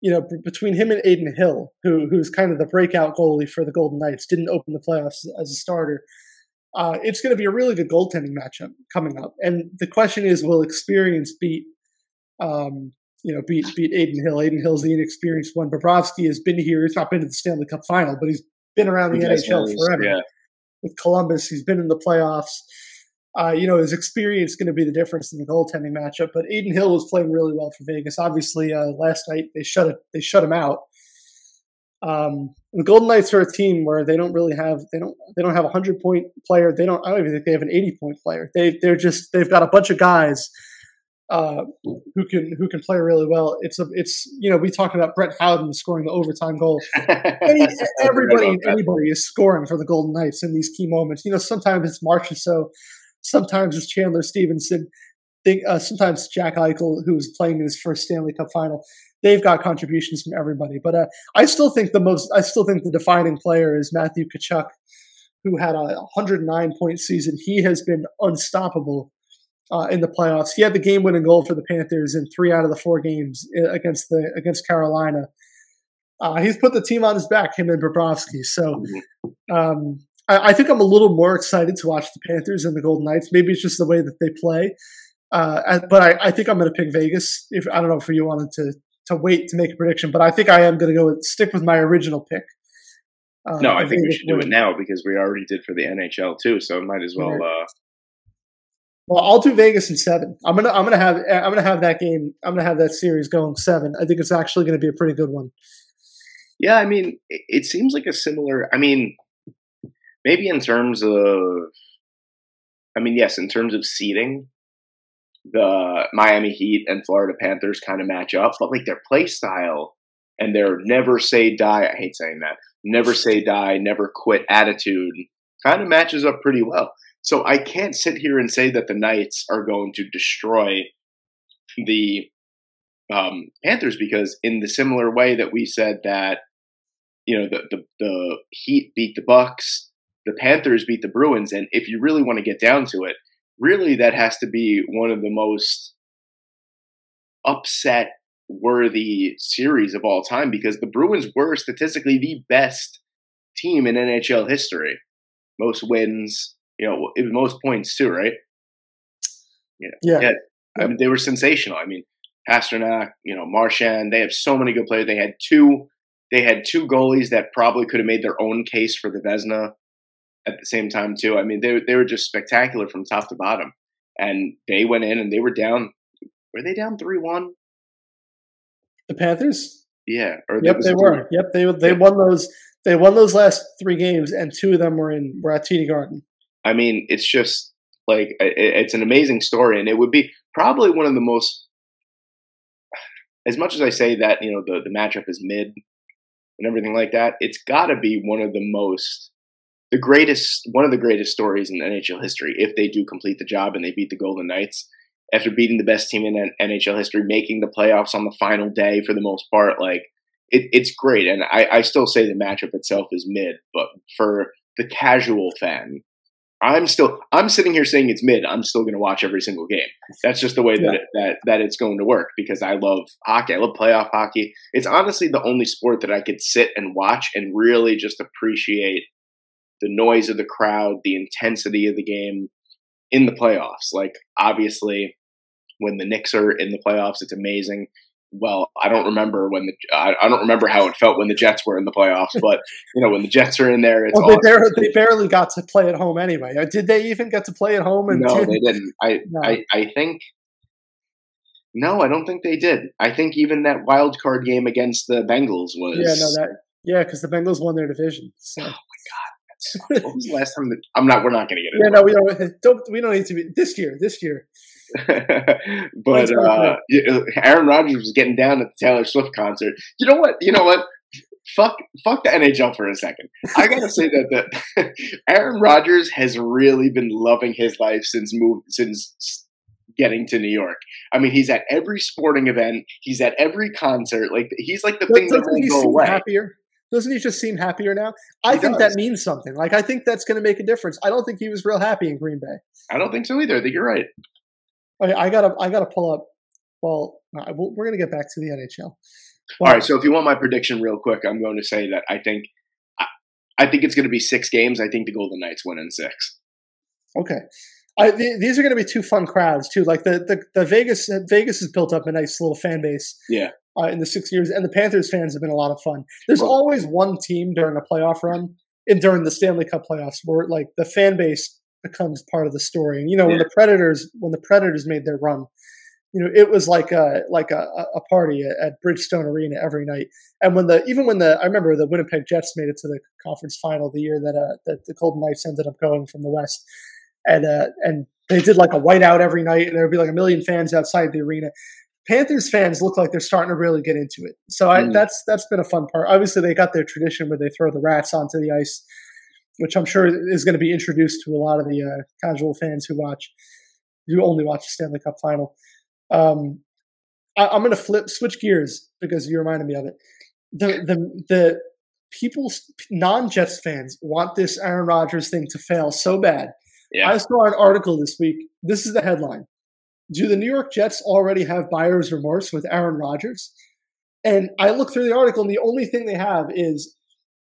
you know b- between him and Adin Hill, who who's kind of the breakout goalie for the Golden Knights, didn't open the playoffs as a starter. Uh, it's going to be a really good goaltending matchup coming up, and the question is, will experience beat um, you know beat beat Adin Hill? Adin Hill's the inexperienced one. Bobrovsky has been here; he's not been to the Stanley Cup final, but he's been around the NHL forever. Yeah. With Columbus, he's been in the playoffs uh, you know, his experience is going to be the difference in the goaltending matchup. But Adin Hill was playing really well for Vegas. Obviously, uh, last night they shut it. They shut him out. Um, the Golden Knights are a team where they don't really have they don't they don't have a hundred point player. They don't. I don't even think they have an eighty point player. They they're just they've got a bunch of guys uh, who can who can play really well. It's a it's you know we talked about Brett Howden scoring the overtime goal. [LAUGHS] Any, everybody and anybody is scoring for the Golden Knights in these key moments. You know sometimes it's Marchessault Sometimes it's Chandler Stephenson. They, uh, sometimes Jack Eichel, who's playing in his first Stanley Cup final. They've got contributions from everybody, but uh, I still think the most. I still think the defining player is Matthew Tkachuk, who had a 109 point season. He has been unstoppable uh, in the playoffs. He had the game winning goal for the Panthers in three out of the four games uh, against the against Carolina. Uh, he's put the team on his back, him and Bobrovsky. So um, I, I, think I'm a little more excited to watch the Panthers and the Golden Knights. Maybe it's just the way that they play. Uh, but I, I, think I'm going to pick Vegas. If I don't know if you wanted to to wait to make a prediction, but I think I am going to go with, stick with my original pick. Uh, no, I think we should do it now because we already did for the NHL too, so might as well. Well, I'll do Vegas in seven. I'm gonna I'm gonna have I'm gonna have that game. I'm gonna have that series going seven. I think it's actually going to be a pretty good one. Yeah, I mean, it seems like a similar. I mean, maybe in terms of, I mean, yes, in terms of seeding, the Miami Heat and Florida Panthers kind of match up, but like their play style and their never say die, I hate saying that, never say die, never quit attitude kind of matches up pretty well. So I can't sit here and say that the Knights are going to destroy the um, Panthers because in the similar way that we said that you know the, the the Heat beat the Bucks, the Panthers beat the Bruins, and if you really want to get down to it, really that has to be one of the most upset worthy series of all time because the Bruins were statistically the best team in NHL history. Most wins, you know, it was most points too, right? Yeah. Yeah. yeah. I mean, they were sensational. I mean, Pastrnak, you know, Marchand, they have so many good players. They had two they had two goalies that probably could have made their own case for the Vezina at the same time too. I mean, they they were just spectacular from top to bottom, and they went in and they were down. Were they down three one? The Panthers. Yeah. yep, they were. Yep, they they yeah. won those. They won those last three games, and two of them were in were at TD Garden. I mean, it's just like it's an amazing story, and it would be probably one of the most as much as I say that you know the the matchup is mid and everything like that, it's got to be one of the most the greatest one of the greatest stories in NHL history if they do complete the job and they beat the Golden Knights after beating the best team in NHL history, making the playoffs on the final day for the most part. Like it, it's great, and I, I still say the matchup itself is mid, but for the casual fan, I'm still I'm sitting here saying it's mid. I'm still going to watch every single game. That's just the way that yeah. it, that that it's going to work because I love hockey. I love playoff hockey. It's honestly the only sport that I could sit and watch and really just appreciate the noise of the crowd, the intensity of the game in the playoffs. Like obviously, when the Knicks are in the playoffs, it's amazing well, I don't remember when the I, I, don't remember how it felt when the Jets were in the playoffs, but you know when the Jets are in there, it's well, they, barely, they barely got to play at home anyway. Uh, did they even get to play at home? And no, they didn't. I, no. I I think no, I don't think they did. I think even that wild card game against the Bengals was yeah, no, that yeah, because the Bengals won their division. So. Oh my god, what was the last time that I'm not? We're not going to get it. Yeah, no, we don't. Don't we don't need to be this year. This year. [LAUGHS] but uh, Aaron Rodgers was getting down at the Taylor Swift concert. You know what? You know what? Fuck, fuck the NHL for a second. I [LAUGHS] gotta say that the [LAUGHS] Aaron Rodgers has really been loving his life since move since getting to New York. I mean, he's at every sporting event. He's at every concert. Like he's like the thing that won't go away. Happier? Doesn't he just seem happier now? I he think does. that means something. Like I think that's going to make a difference. I don't think he was real happy in Green Bay. I don't think so either. I think you're right. Okay, I gotta I gotta pull up. Well, we're gonna get back to the NHL. All right. So if you want my prediction real quick, I'm going to say that I think I, I think it's going to be six games. I think the Golden Knights win in six. Okay. I, th- these are going to be two fun crowds too. Like the, the, the Vegas Vegas has built up a nice little fan base. Yeah. Uh, in the six years, and the Panthers fans have been a lot of fun. There's well, always one team during a playoff run and during the Stanley Cup playoffs where like the fan base becomes part of the story. And you know, yeah. when the Predators when the Predators made their run, you know, it was like a like a, a party at Bridgestone Arena every night. And when the even when the I remember the Winnipeg Jets made it to the conference final the year that uh, that the Golden Knights ended up going from the West, and uh, and they did like a whiteout every night, and there would be like a million fans outside the arena. Panthers fans look like they're starting to really get into it. So I, mm. that's that's been a fun part. Obviously, they got their tradition where they throw the rats onto the ice which I'm sure is going to be introduced to a lot of the uh, casual fans who watch, who only watch the Stanley Cup final. Um, I, am going to flip, switch gears because you reminded me of it. The the the people, non Jets fans, want this Aaron Rodgers thing to fail so bad. Yeah. I saw an article this week. This is the headline: Do the New York Jets already have buyer's remorse with Aaron Rodgers? And I look through the article, and the only thing they have is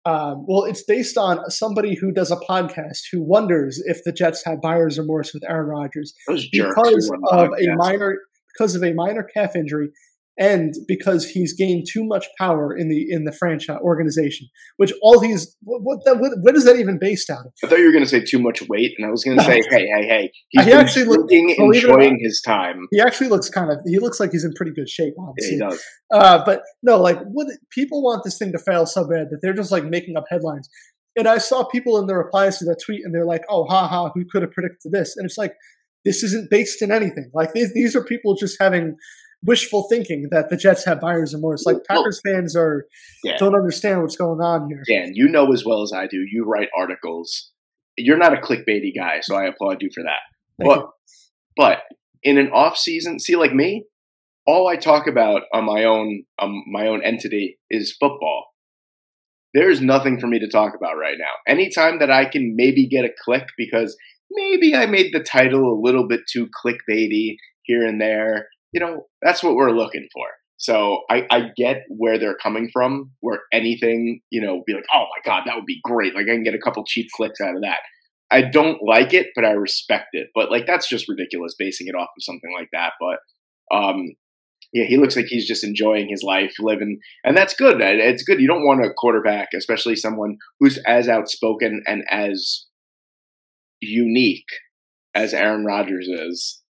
um, well, it's based on somebody who does a podcast who wonders if the Jets have buyer's remorse with Aaron Rodgers. Because of a minor because of a minor calf injury and because he's gained too much power in the in the franchise organization. Which all these what what, what, what is that even based out of? I thought you were going to say too much weight, and I was going to say, [LAUGHS] hey, hey, hey, he's he actually looking enjoying his time. He actually looks kind of he looks like he's in pretty good shape. Honestly. Yeah, he does. Uh, but no, like what people want this thing to fail so bad that they're just like making up headlines. And I saw people in the replies to that tweet, and they're like, "Oh, ha ha, who could have predicted this?" And it's like, this isn't based in anything. Like these, these are people just having wishful thinking that the Jets have buyer's remorse. Like Packers well, fans are yeah. don't understand what's going on here. Dan, you know as well as I do. You write articles. You're not a clickbaity guy, so I applaud you for that. Thank but you. but in an off season, see, like me, all I talk about on my own um, my own entity is football. There's nothing for me to talk about right now. Anytime that I can maybe get a click because maybe I made the title a little bit too clickbaity here and there you know, that's what we're looking for. So I, I get where they're coming from, where anything, you know, be like, oh my God, that would be great. Like I can get a couple cheap clicks out of that. I don't like it, but I respect it. But like that's just ridiculous basing it off of something like that. But um yeah, he looks like he's just enjoying his life, living, and that's good. It's good. You don't want a quarterback, especially someone who's as outspoken and as unique as Aaron Rodgers is,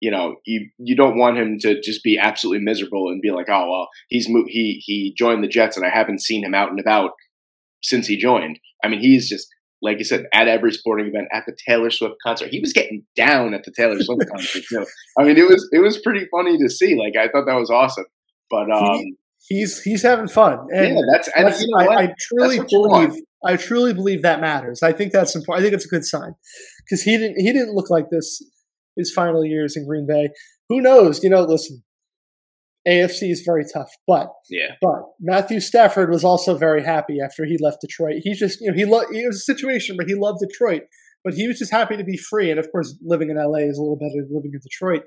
you know, you you don't want him to just be absolutely miserable and be like, oh well, he's mo- he he joined the Jets and I haven't seen him out and about since he joined. I mean, he's just like you said at every sporting event, at the Taylor Swift concert. He was getting down at the Taylor Swift [LAUGHS] concert too. I mean, it was it was pretty funny to see. Like I thought that was awesome. But um, he, he's he's having fun, and yeah, that's and that's, you know I, I, truly believe. I truly believe that matters. I think that's important. I think it's a good sign because he didn't he didn't look like this his final years in Green Bay. Who knows? You know, listen, AFC is very tough, but yeah, but Matthew Stafford was also very happy after he left Detroit. He just you know he loved it was a situation where he loved Detroit, but he was just happy to be free. And of course, living in LA is a little better than living in Detroit.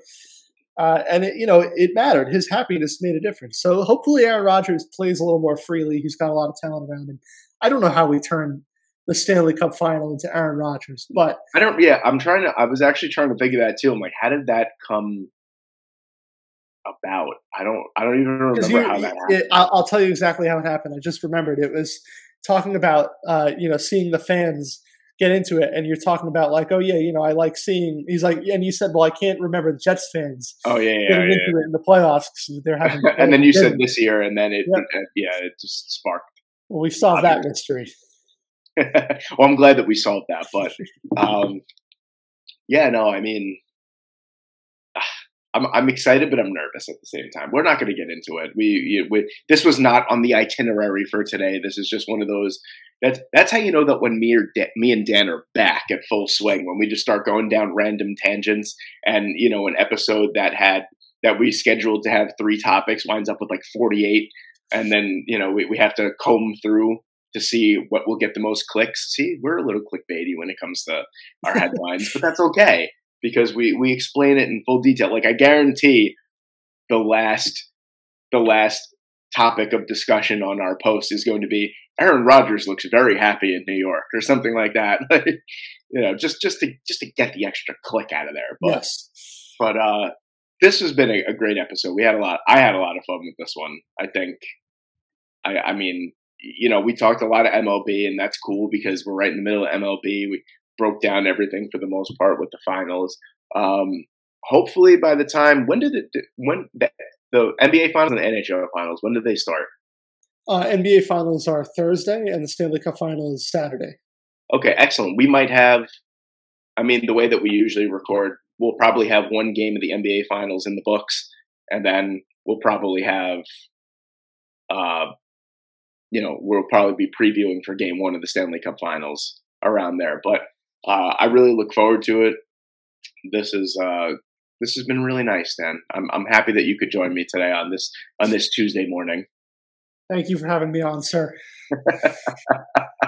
Uh, and it, you know it mattered. His happiness made a difference. So hopefully, Aaron Rodgers plays a little more freely. He's got a lot of talent around him. I don't know how we turn the Stanley Cup final into Aaron Rodgers, but I don't. Yeah, I'm trying to. I was actually trying to think of that too. I'm like, how did that come about? I don't. I don't even remember you, how that happened. It, I'll, I'll, tell you exactly how it happened. I just remembered it was talking about uh, you know seeing the fans get into it, and you're talking about like, oh yeah, you know, I like seeing. He's like, and you said, well, I can't remember the Jets fans. Oh yeah, yeah, getting yeah, into it in the playoffs because they're having. [LAUGHS] and then you said this year, and then it, it, yeah, it just sparked. Well, we solved that mystery. [LAUGHS] well, I'm glad that we solved that, but um, yeah, no, I mean, I'm I'm excited, but I'm nervous at the same time. We're not going to get into it. We, we this was not on the itinerary for today. This is just one of those. That's that's how you know that when me or da- me and Dan are back at full swing, when we just start going down random tangents, and you know, an episode that had that we scheduled to have three topics winds up with like 48, and then you know we, we have to comb through to see what will get the most clicks. See, we're a little clickbaity when it comes to our headlines, but that's okay because we we explain it in full detail. Like I guarantee the last the last topic of discussion on our post is going to be Aaron Rodgers looks very happy in New York or something like that. [LAUGHS] you know, just just to just to get the extra click out of there. But yes. but uh this has been a, a, great episode. We had a lot I had a lot of fun with this one. I think I I mean, you know, we talked a lot of MLB and that's cool because we're right in the middle of MLB. We broke down everything for the most part with the finals. Um, hopefully, by the time when did it when the, the NBA finals and the NHL finals when did they start? Uh, NBA finals are Thursday, and the Stanley Cup final is Saturday. Okay, excellent. We might have. I mean, the way that we usually record, we'll probably have one game of the NBA finals in the books, and then we'll probably have. Uh, you know, we'll probably be previewing for game one of the Stanley Cup finals around there. But uh, I really look forward to it. This is uh, this has been really nice, Dan. I'm I'm happy that you could join me today on this on this Tuesday morning. Thank you for having me on, sir. [LAUGHS]